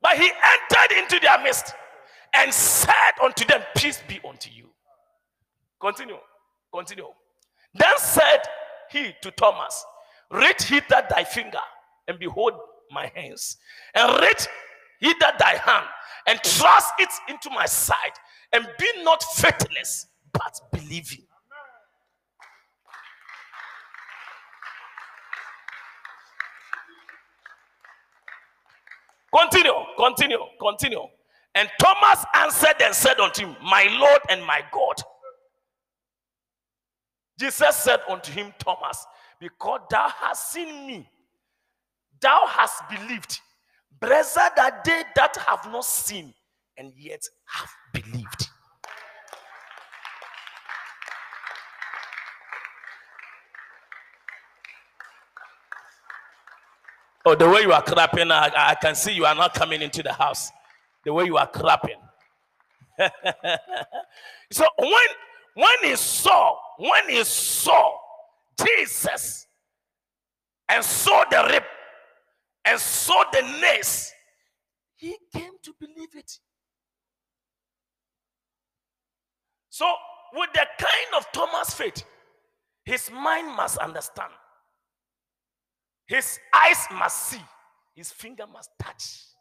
But he entered into their midst and said unto them, Peace be unto you. Continue. Continue. Then said he to Thomas, Reach hither thy finger and behold my hands, and reach hither thy hand and thrust it into my side, and be not faithless, but believing. Continue, continue, continue. And Thomas answered and said unto him, My Lord and my God. Jesus said unto him, Thomas, because thou hast seen me, thou hast believed. Blessed are they that have not seen and yet have believed. Oh, the way you are clapping, I, I can see you are not coming into the house. The way you are clapping. so when when he saw, when he saw Jesus and saw the rib and saw the nails, he came to believe it. So, with the kind of Thomas faith, his mind must understand. His eyes must see, his finger must touch.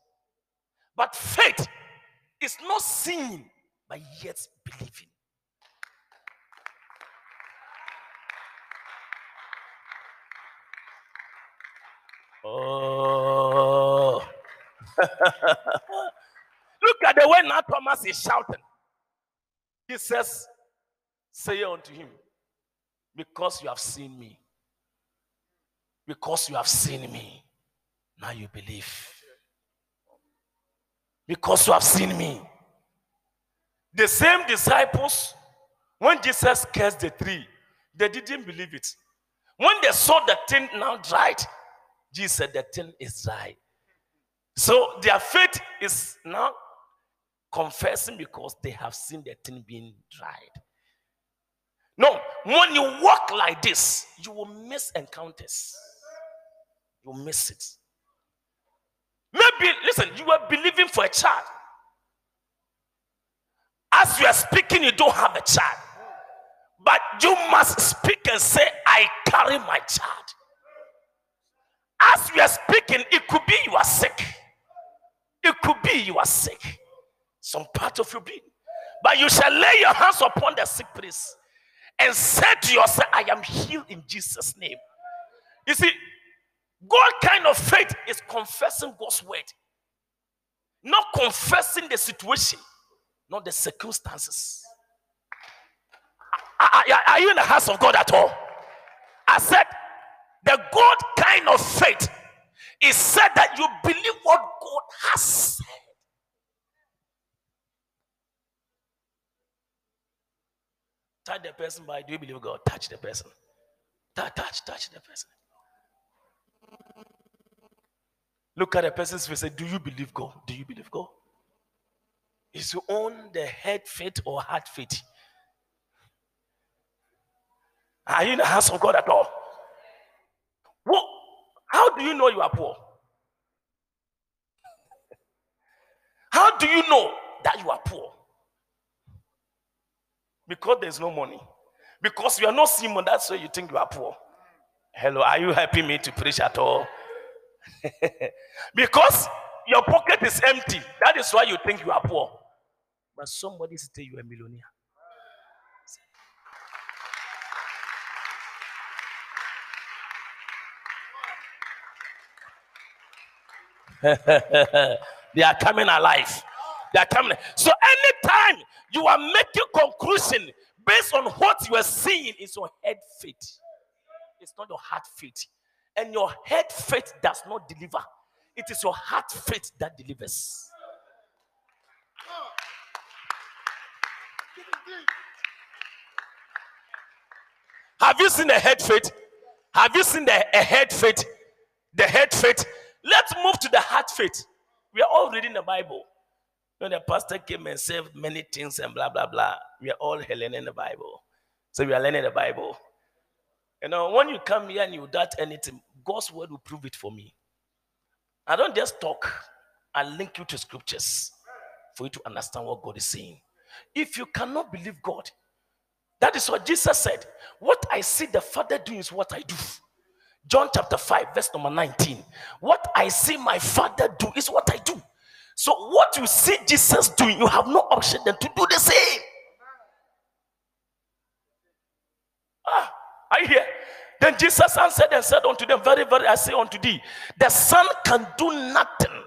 But faith is not seeing, but yet believing. Oh. Look at the way now Thomas is shouting. He says, Say unto him, Because you have seen me, because you have seen me, now you believe. Because you have seen me. The same disciples, when Jesus cursed the tree, they didn't believe it. When they saw the thing now dried, Jesus said the thing is dry. So their faith is now confessing because they have seen the thing being dried. No, when you walk like this, you will miss encounters you miss it. Maybe, listen, you are believing for a child. As you are speaking, you don't have a child. But you must speak and say, I carry my child. As you are speaking, it could be you are sick. It could be you are sick. Some part of your being. But you shall lay your hands upon the sick priest and say to yourself, I am healed in Jesus' name. You see, God kind of faith is confessing God's word, not confessing the situation, not the circumstances. Are, are, are you in the house of God at all? I said, the God kind of faith is said that you believe what God has said. Touch the person by do you believe God? Touch the person. Touch, touch, touch the person. Look at a person's face and say, Do you believe God? Do you believe God? Is you own the head faith or heart faith? Are you in the house of God at all? Well, how do you know you are poor? How do you know that you are poor? Because there's no money. Because you are not money, that's why you think you are poor. Hello, are you helping me to preach at all? because your pocket is empty. That is why you think you are poor. But somebody say you are a millionaire. they are coming alive. They are coming. So anytime you are making conclusion based on what you are seeing, is your head faith. It's not your heart faith. And your head faith does not deliver. It is your heart faith that delivers. Have you seen a head faith? Have you seen the, a head faith? The head faith. Let's move to the heart faith. We are all reading the Bible. When the pastor came and said many things and blah blah blah. We are all learning the Bible. So we are learning the Bible. You know, when you come here and you doubt anything, God's word will prove it for me. I don't just talk. I link you to scriptures for you to understand what God is saying. If you cannot believe God, that is what Jesus said. What I see the Father doing is what I do. John chapter 5, verse number 19. What I see my Father do is what I do. So, what you see Jesus doing, you have no option than to do the same. Ah, I hear. Then Jesus answered and said unto them, Very, very, I say unto thee, the Son can do nothing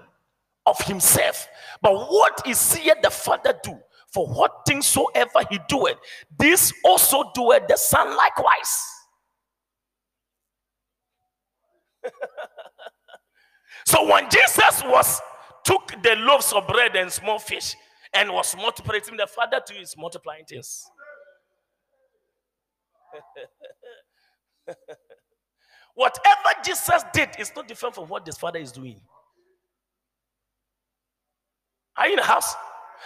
of himself, but what is seeth the Father do? For what things soever he doeth, this also doeth the Son likewise. so when Jesus was took the loaves of bread and small fish and was multiplying, the Father too is multiplying things. Whatever Jesus did is not different from what his Father is doing. Are you in the house?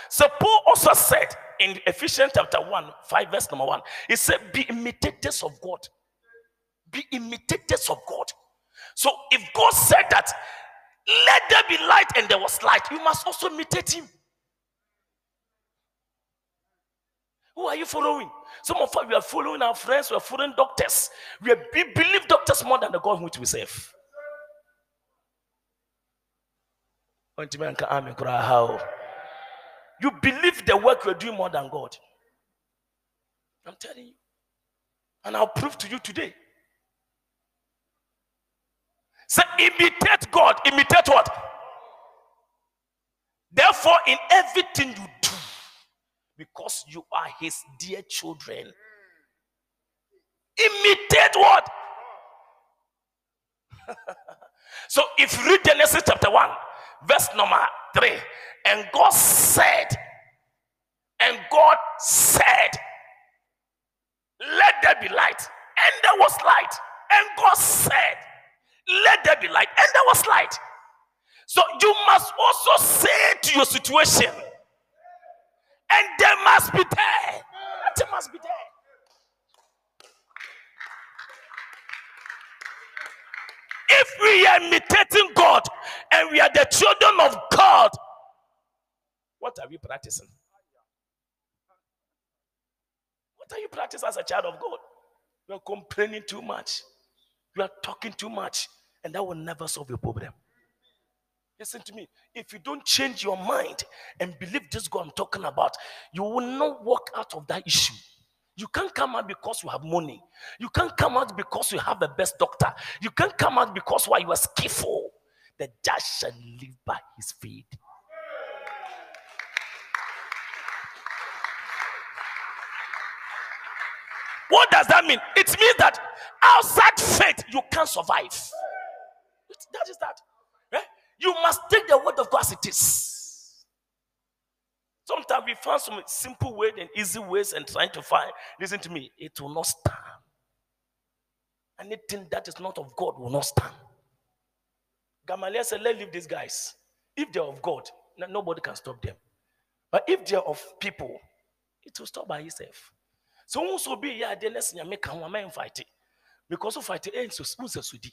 So Paul also said in Ephesians chapter 1, 5, verse number 1, he said, Be imitators of God. Be imitators of God. So if God said that, let there be light, and there was light, you must also imitate him. Who are you following? Some of us we are following our friends, we are following doctors. We, are, we believe doctors more than the God which we serve. You believe the work you're doing more than God. I'm telling you. And I'll prove to you today. Say, imitate God. Imitate what? Therefore, in everything you do, because you are his dear children, imitate what? so, if you read Genesis chapter 1, verse number 3, and God said, and God said, Let there be light. And there was light. And God said, Let there be light. And there was light. So you must also say to your situation, and they must be there. They must be there. If we are imitating God and we are the children of God, what are we practicing? What are you practicing as a child of God? You are complaining too much. You are talking too much, and that will never solve your problem. Listen to me. If you don't change your mind and believe this God I'm talking about, you will not walk out of that issue. You can't come out because you have money. You can't come out because you have the best doctor. You can't come out because why you are skillful. The just shall live by his faith. What does that mean? It means that outside faith, you can't survive. That is that. Eh? You must take the word of God as it is. Sometimes we find some simple ways and easy ways and trying to find. Listen to me, it will not stand. Anything that is not of God will not stand. Gamaliel said, Let leave these guys. If they're of God, nobody can stop them. But if they're of people, it will stop by itself. So nso be na sɛ nyame ka ho ama mfaite because of fight ɛ nso nsɛ so di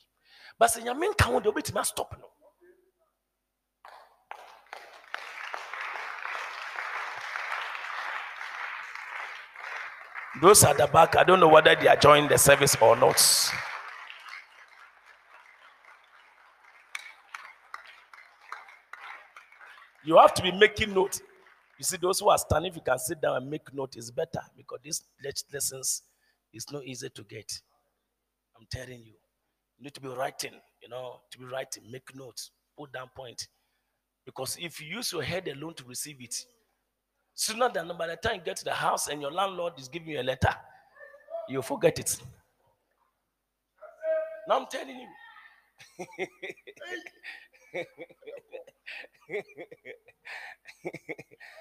but sɛ nyame nka ho deɛ obɛtumi stop no Those at the back, I don't know whether they are joining the service or not. You have to be making note. You see, those who are standing, if you can sit down and make note, is better because these lessons is not easy to get. I'm telling you. You need to be writing, you know, to be writing, make notes, put down point. Because if you use your head alone to receive it, sooner than by the time you get to the house and your landlord is giving you a letter, you forget it. Now I'm telling you.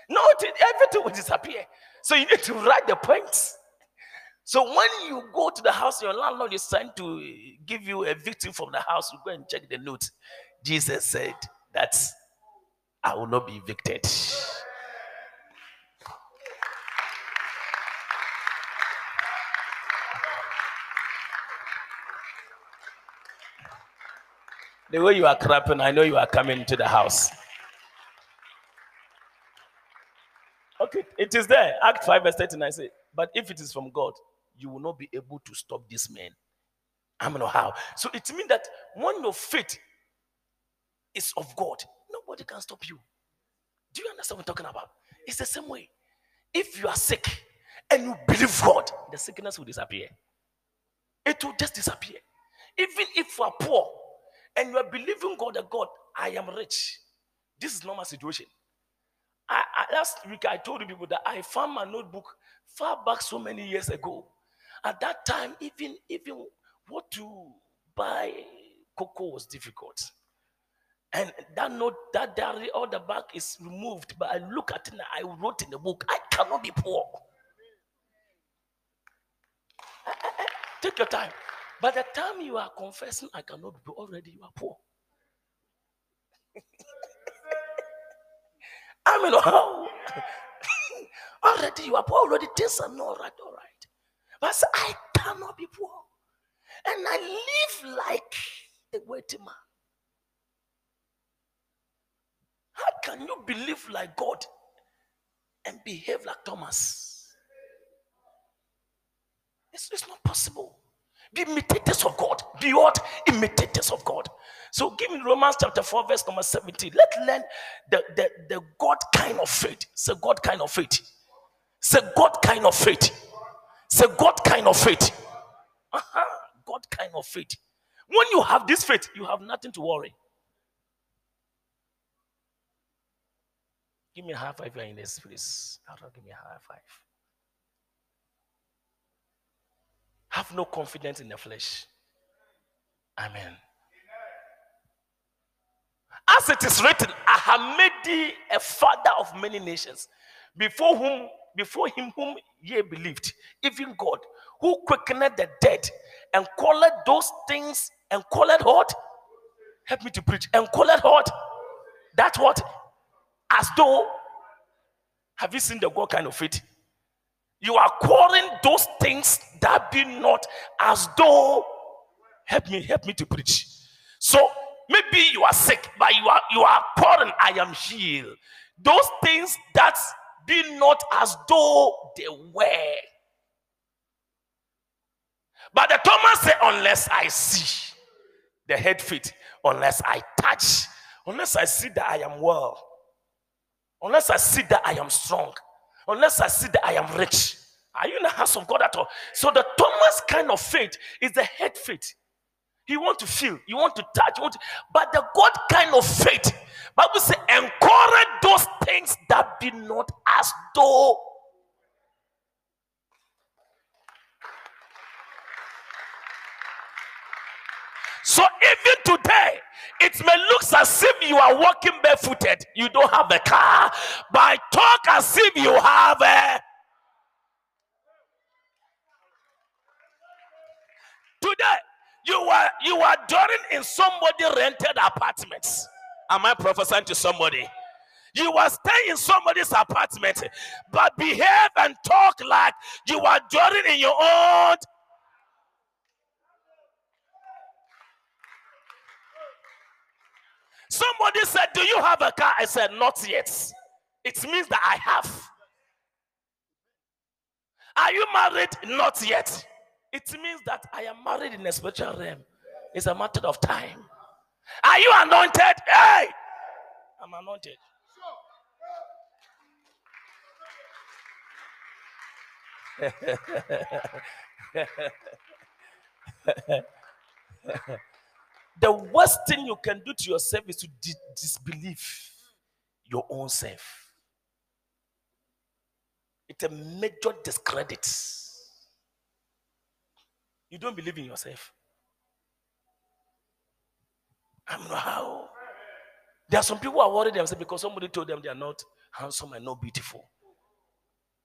no, everything will disappear. So you need to write the points. So when you go to the house, your landlord is trying to give you a victim from the house, you go and check the note. Jesus said that I will not be evicted. The way you are clapping, I know you are coming to the house. Okay, it is there. Act 5, verse 39 say, But if it is from God, you will not be able to stop this man. I don't know how. So it means that when your faith is of God, nobody can stop you. Do you understand what I'm talking about? It's the same way. If you are sick and you believe God, the sickness will disappear. It will just disappear. Even if you are poor and you are believing God that God, I am rich. This is not my situation. I, I, last week I told you people that I found my notebook far back so many years ago. At that time, even even what to buy cocoa was difficult. And that note, that diary, all the back is removed. But I look at it, now. I wrote in the book, I cannot be poor. take your time. By the time you are confessing, I cannot be already you are poor. I mean, how? Oh. already you are poor, already things are not right, all right. But I cannot be poor. And I live like a waiting man. How can you believe like God and behave like Thomas? It's, it's not possible. Be imitators of God. Be what? Imitators of God. So give me Romans chapter 4, verse number 17. Let's learn the, the, the God kind of faith. It's a God kind of faith. It's a God kind of faith. It's a God kind of faith. Uh-huh. God kind of faith. When you have this faith, you have nothing to worry. Give me a high five if you're in this place. Give me a high five. Have no confidence in the flesh. Amen. As it is written, I have made thee a father of many nations, before whom, before him whom ye believed, even God, who quickened the dead and called those things and called what? Help me to preach. And called what? That what? As though, have you seen the God kind of faith? You are calling those things that be not as though, help me, help me to preach. So maybe you are sick, but you are you are calling, I am healed. Those things that be not as though they were. But the Thomas said, unless I see the head feet, unless I touch, unless I see that I am well, unless I see that I am strong, unless I see that I am rich. Are you in the house of God at all? So the Thomas kind of faith is the head faith. You want to feel, you want to touch, want to, but the God kind of faith, Bible says, encourage those things that be not as though So even today, it may look as if you are walking barefooted. You don't have a car, but talk as if you have a. Today, you are you are dwelling in somebody rented apartments. Am I prophesying to somebody? You are staying in somebody's apartment, but behave and talk like you are dwelling in your own Somebody said, Do you have a car? I said, Not yet. It means that I have. Are you married? Not yet. It means that I am married in a spiritual realm. It's a matter of time. Are you anointed? Hey! I'm anointed. The worst thing you can do to yourself is to di- disbelieve your own self. It's a major discredit. You don't believe in yourself. I'm not how. There are some people who are worried themselves because somebody told them they are not handsome and not beautiful.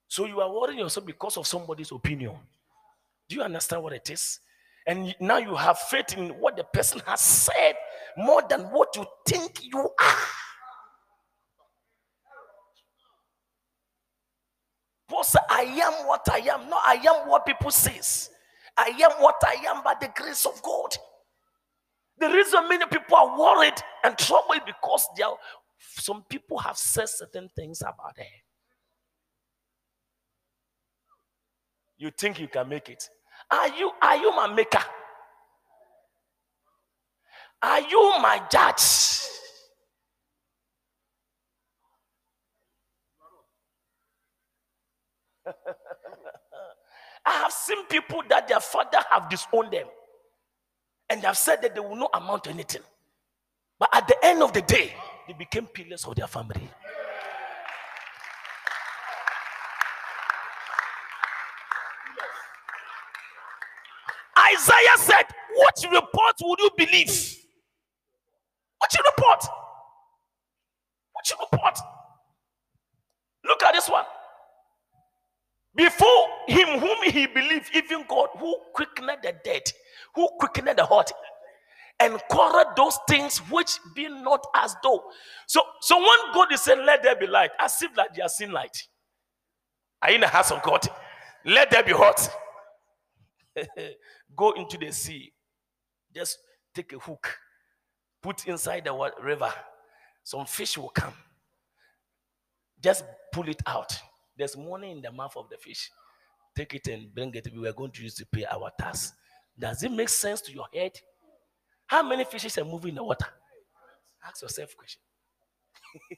So you are worrying yourself because of somebody's opinion. Do you understand what it is? And now you have faith in what the person has said more than what you think you are. Paul said, I am what I am. not I am what people says. I am what I am by the grace of God. The reason many people are worried and troubled because are, some people have said certain things about them. You think you can make it. Are you are you my maker? Are you my judge? I have seen people that their father have disowned them and they have said that they will not amount to anything. But at the end of the day, they became pillars of their family. Isaiah said, What report would you believe? What you report? What you report? Look at this one. Before him, whom he believed, even God, who quickened the dead, who quickened the heart, and quarreled those things which be not as though. So, so when God is saying, Let there be light, as if like you are seeing light. Are you in the house of God? Let there be hot. Go into the sea. Just take a hook, put inside the river. Some fish will come. Just pull it out. There's money in the mouth of the fish. Take it and bring it. We are going to use to pay our tax. Does it make sense to your head? How many fishes are moving in the water? Ask yourself question.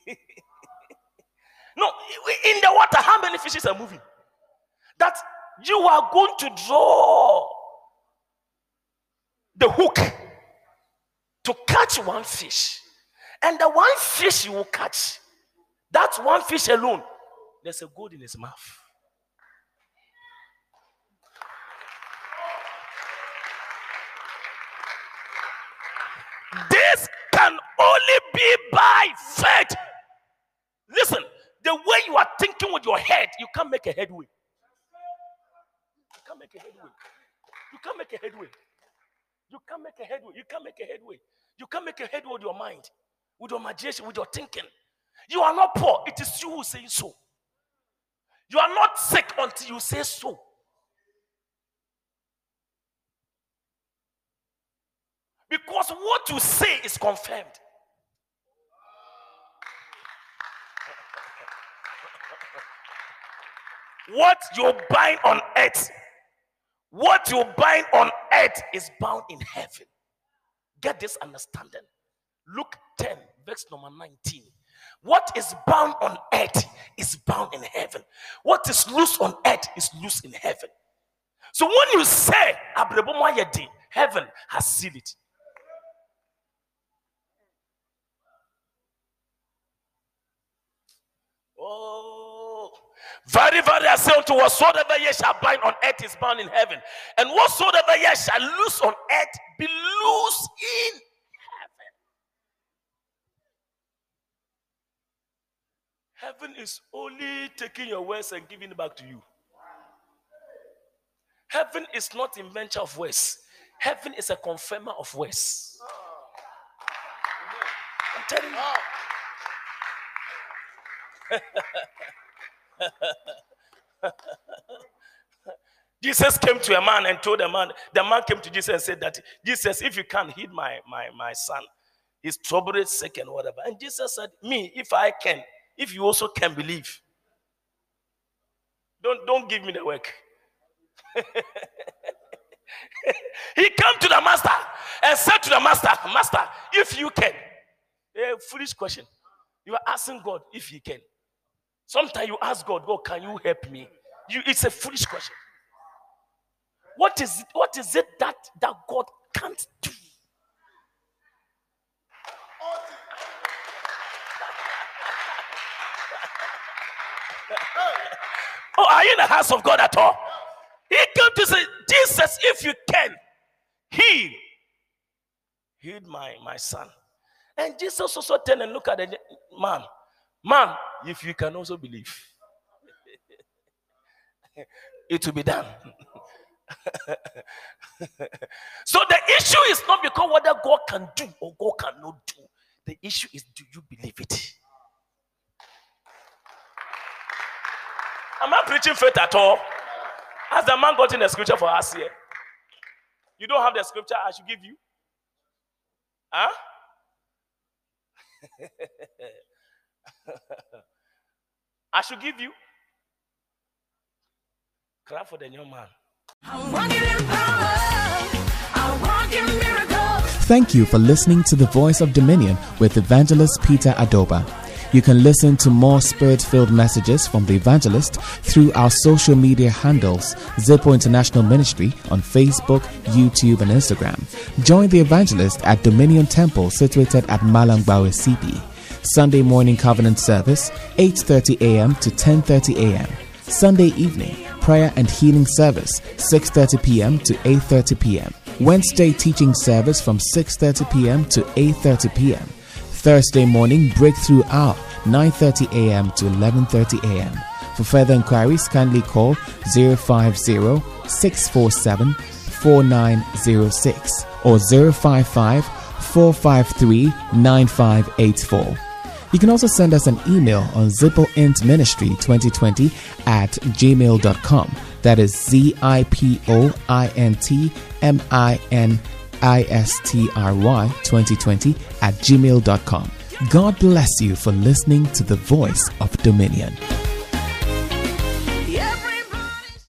no, in the water, how many fishes are moving? That you are going to draw the hook to catch one fish. And the one fish you will catch, that one fish alone, there's a gold in his mouth. This can only be by faith. Listen, the way you are thinking with your head, you can't make a headway. You can't make a headway. You can't make a headway. You can't make a headway. You can't make a headway. You can't make a headway with your mind, with your imagination, with your thinking. You are not poor. It is you who saying so. You are not sick until you say so. Because what you say is confirmed. what you bind on earth, what you bind on earth is bound in heaven. Get this understanding. Luke 10, verse number 19. What is bound on earth is bound in heaven. What is loose on earth is loose in heaven. So when you say, heaven has sealed it. Oh, very, very I say unto whatsoever ye shall bind on earth is bound in heaven, and whatsoever ye shall loose on earth be loose in heaven. Is only taking your words and giving it back to you. Heaven is not inventor of words. Heaven is a confirmer of words. I'm telling you. Jesus came to a man and told the man, the man came to Jesus and said that, Jesus, if you can't heal my, my, my son, he's troubled, sick, and whatever. And Jesus said, Me, if I can, if you also can believe, don't, don't give me the work. he came to the master and said to the master, Master, if you can. A foolish question. You are asking God if he can. Sometimes you ask God, God, can you help me? You, it's a foolish question. What is it, what is it that, that God can't do? Oh, are you in the house of God at all? He came to say, Jesus, if you can, heal. Heal my, my son. And Jesus also turned and looked at the man. Man, if you can also believe, it will be done. so the issue is not because whether God can do or God cannot do. The issue is do you believe it? Am I preaching faith at all? Has the man gotten the scripture for us here? You don't have the scripture I should give you? Huh? I should give you. Clap for the young man.
Thank you for listening to the Voice of Dominion with Evangelist Peter Adobah. You can listen to more spirit filled messages from the evangelist through our social media handles, Zipo International Ministry on Facebook, YouTube, and Instagram. Join the evangelist at Dominion Temple situated at Malangbawe CP. Sunday morning covenant service, 8:30 a.m. to 10:30 a.m. Sunday evening, prayer and healing service, 6:30 p.m. to 8:30 p.m. Wednesday teaching service from 6:30 p.m. to 8:30 p.m. Thursday morning breakthrough hour 9:30 a.m. to 11:30 a.m. For further inquiries, kindly call 050-647-4906 or 055-453-9584. You can also send us an email on zipointministry2020 at gmail.com. That is Z-I-P-O-I-N-T-M-I-N-I-S-T-R-Y 2020 at gmail.com. God bless you for listening to the voice of Dominion.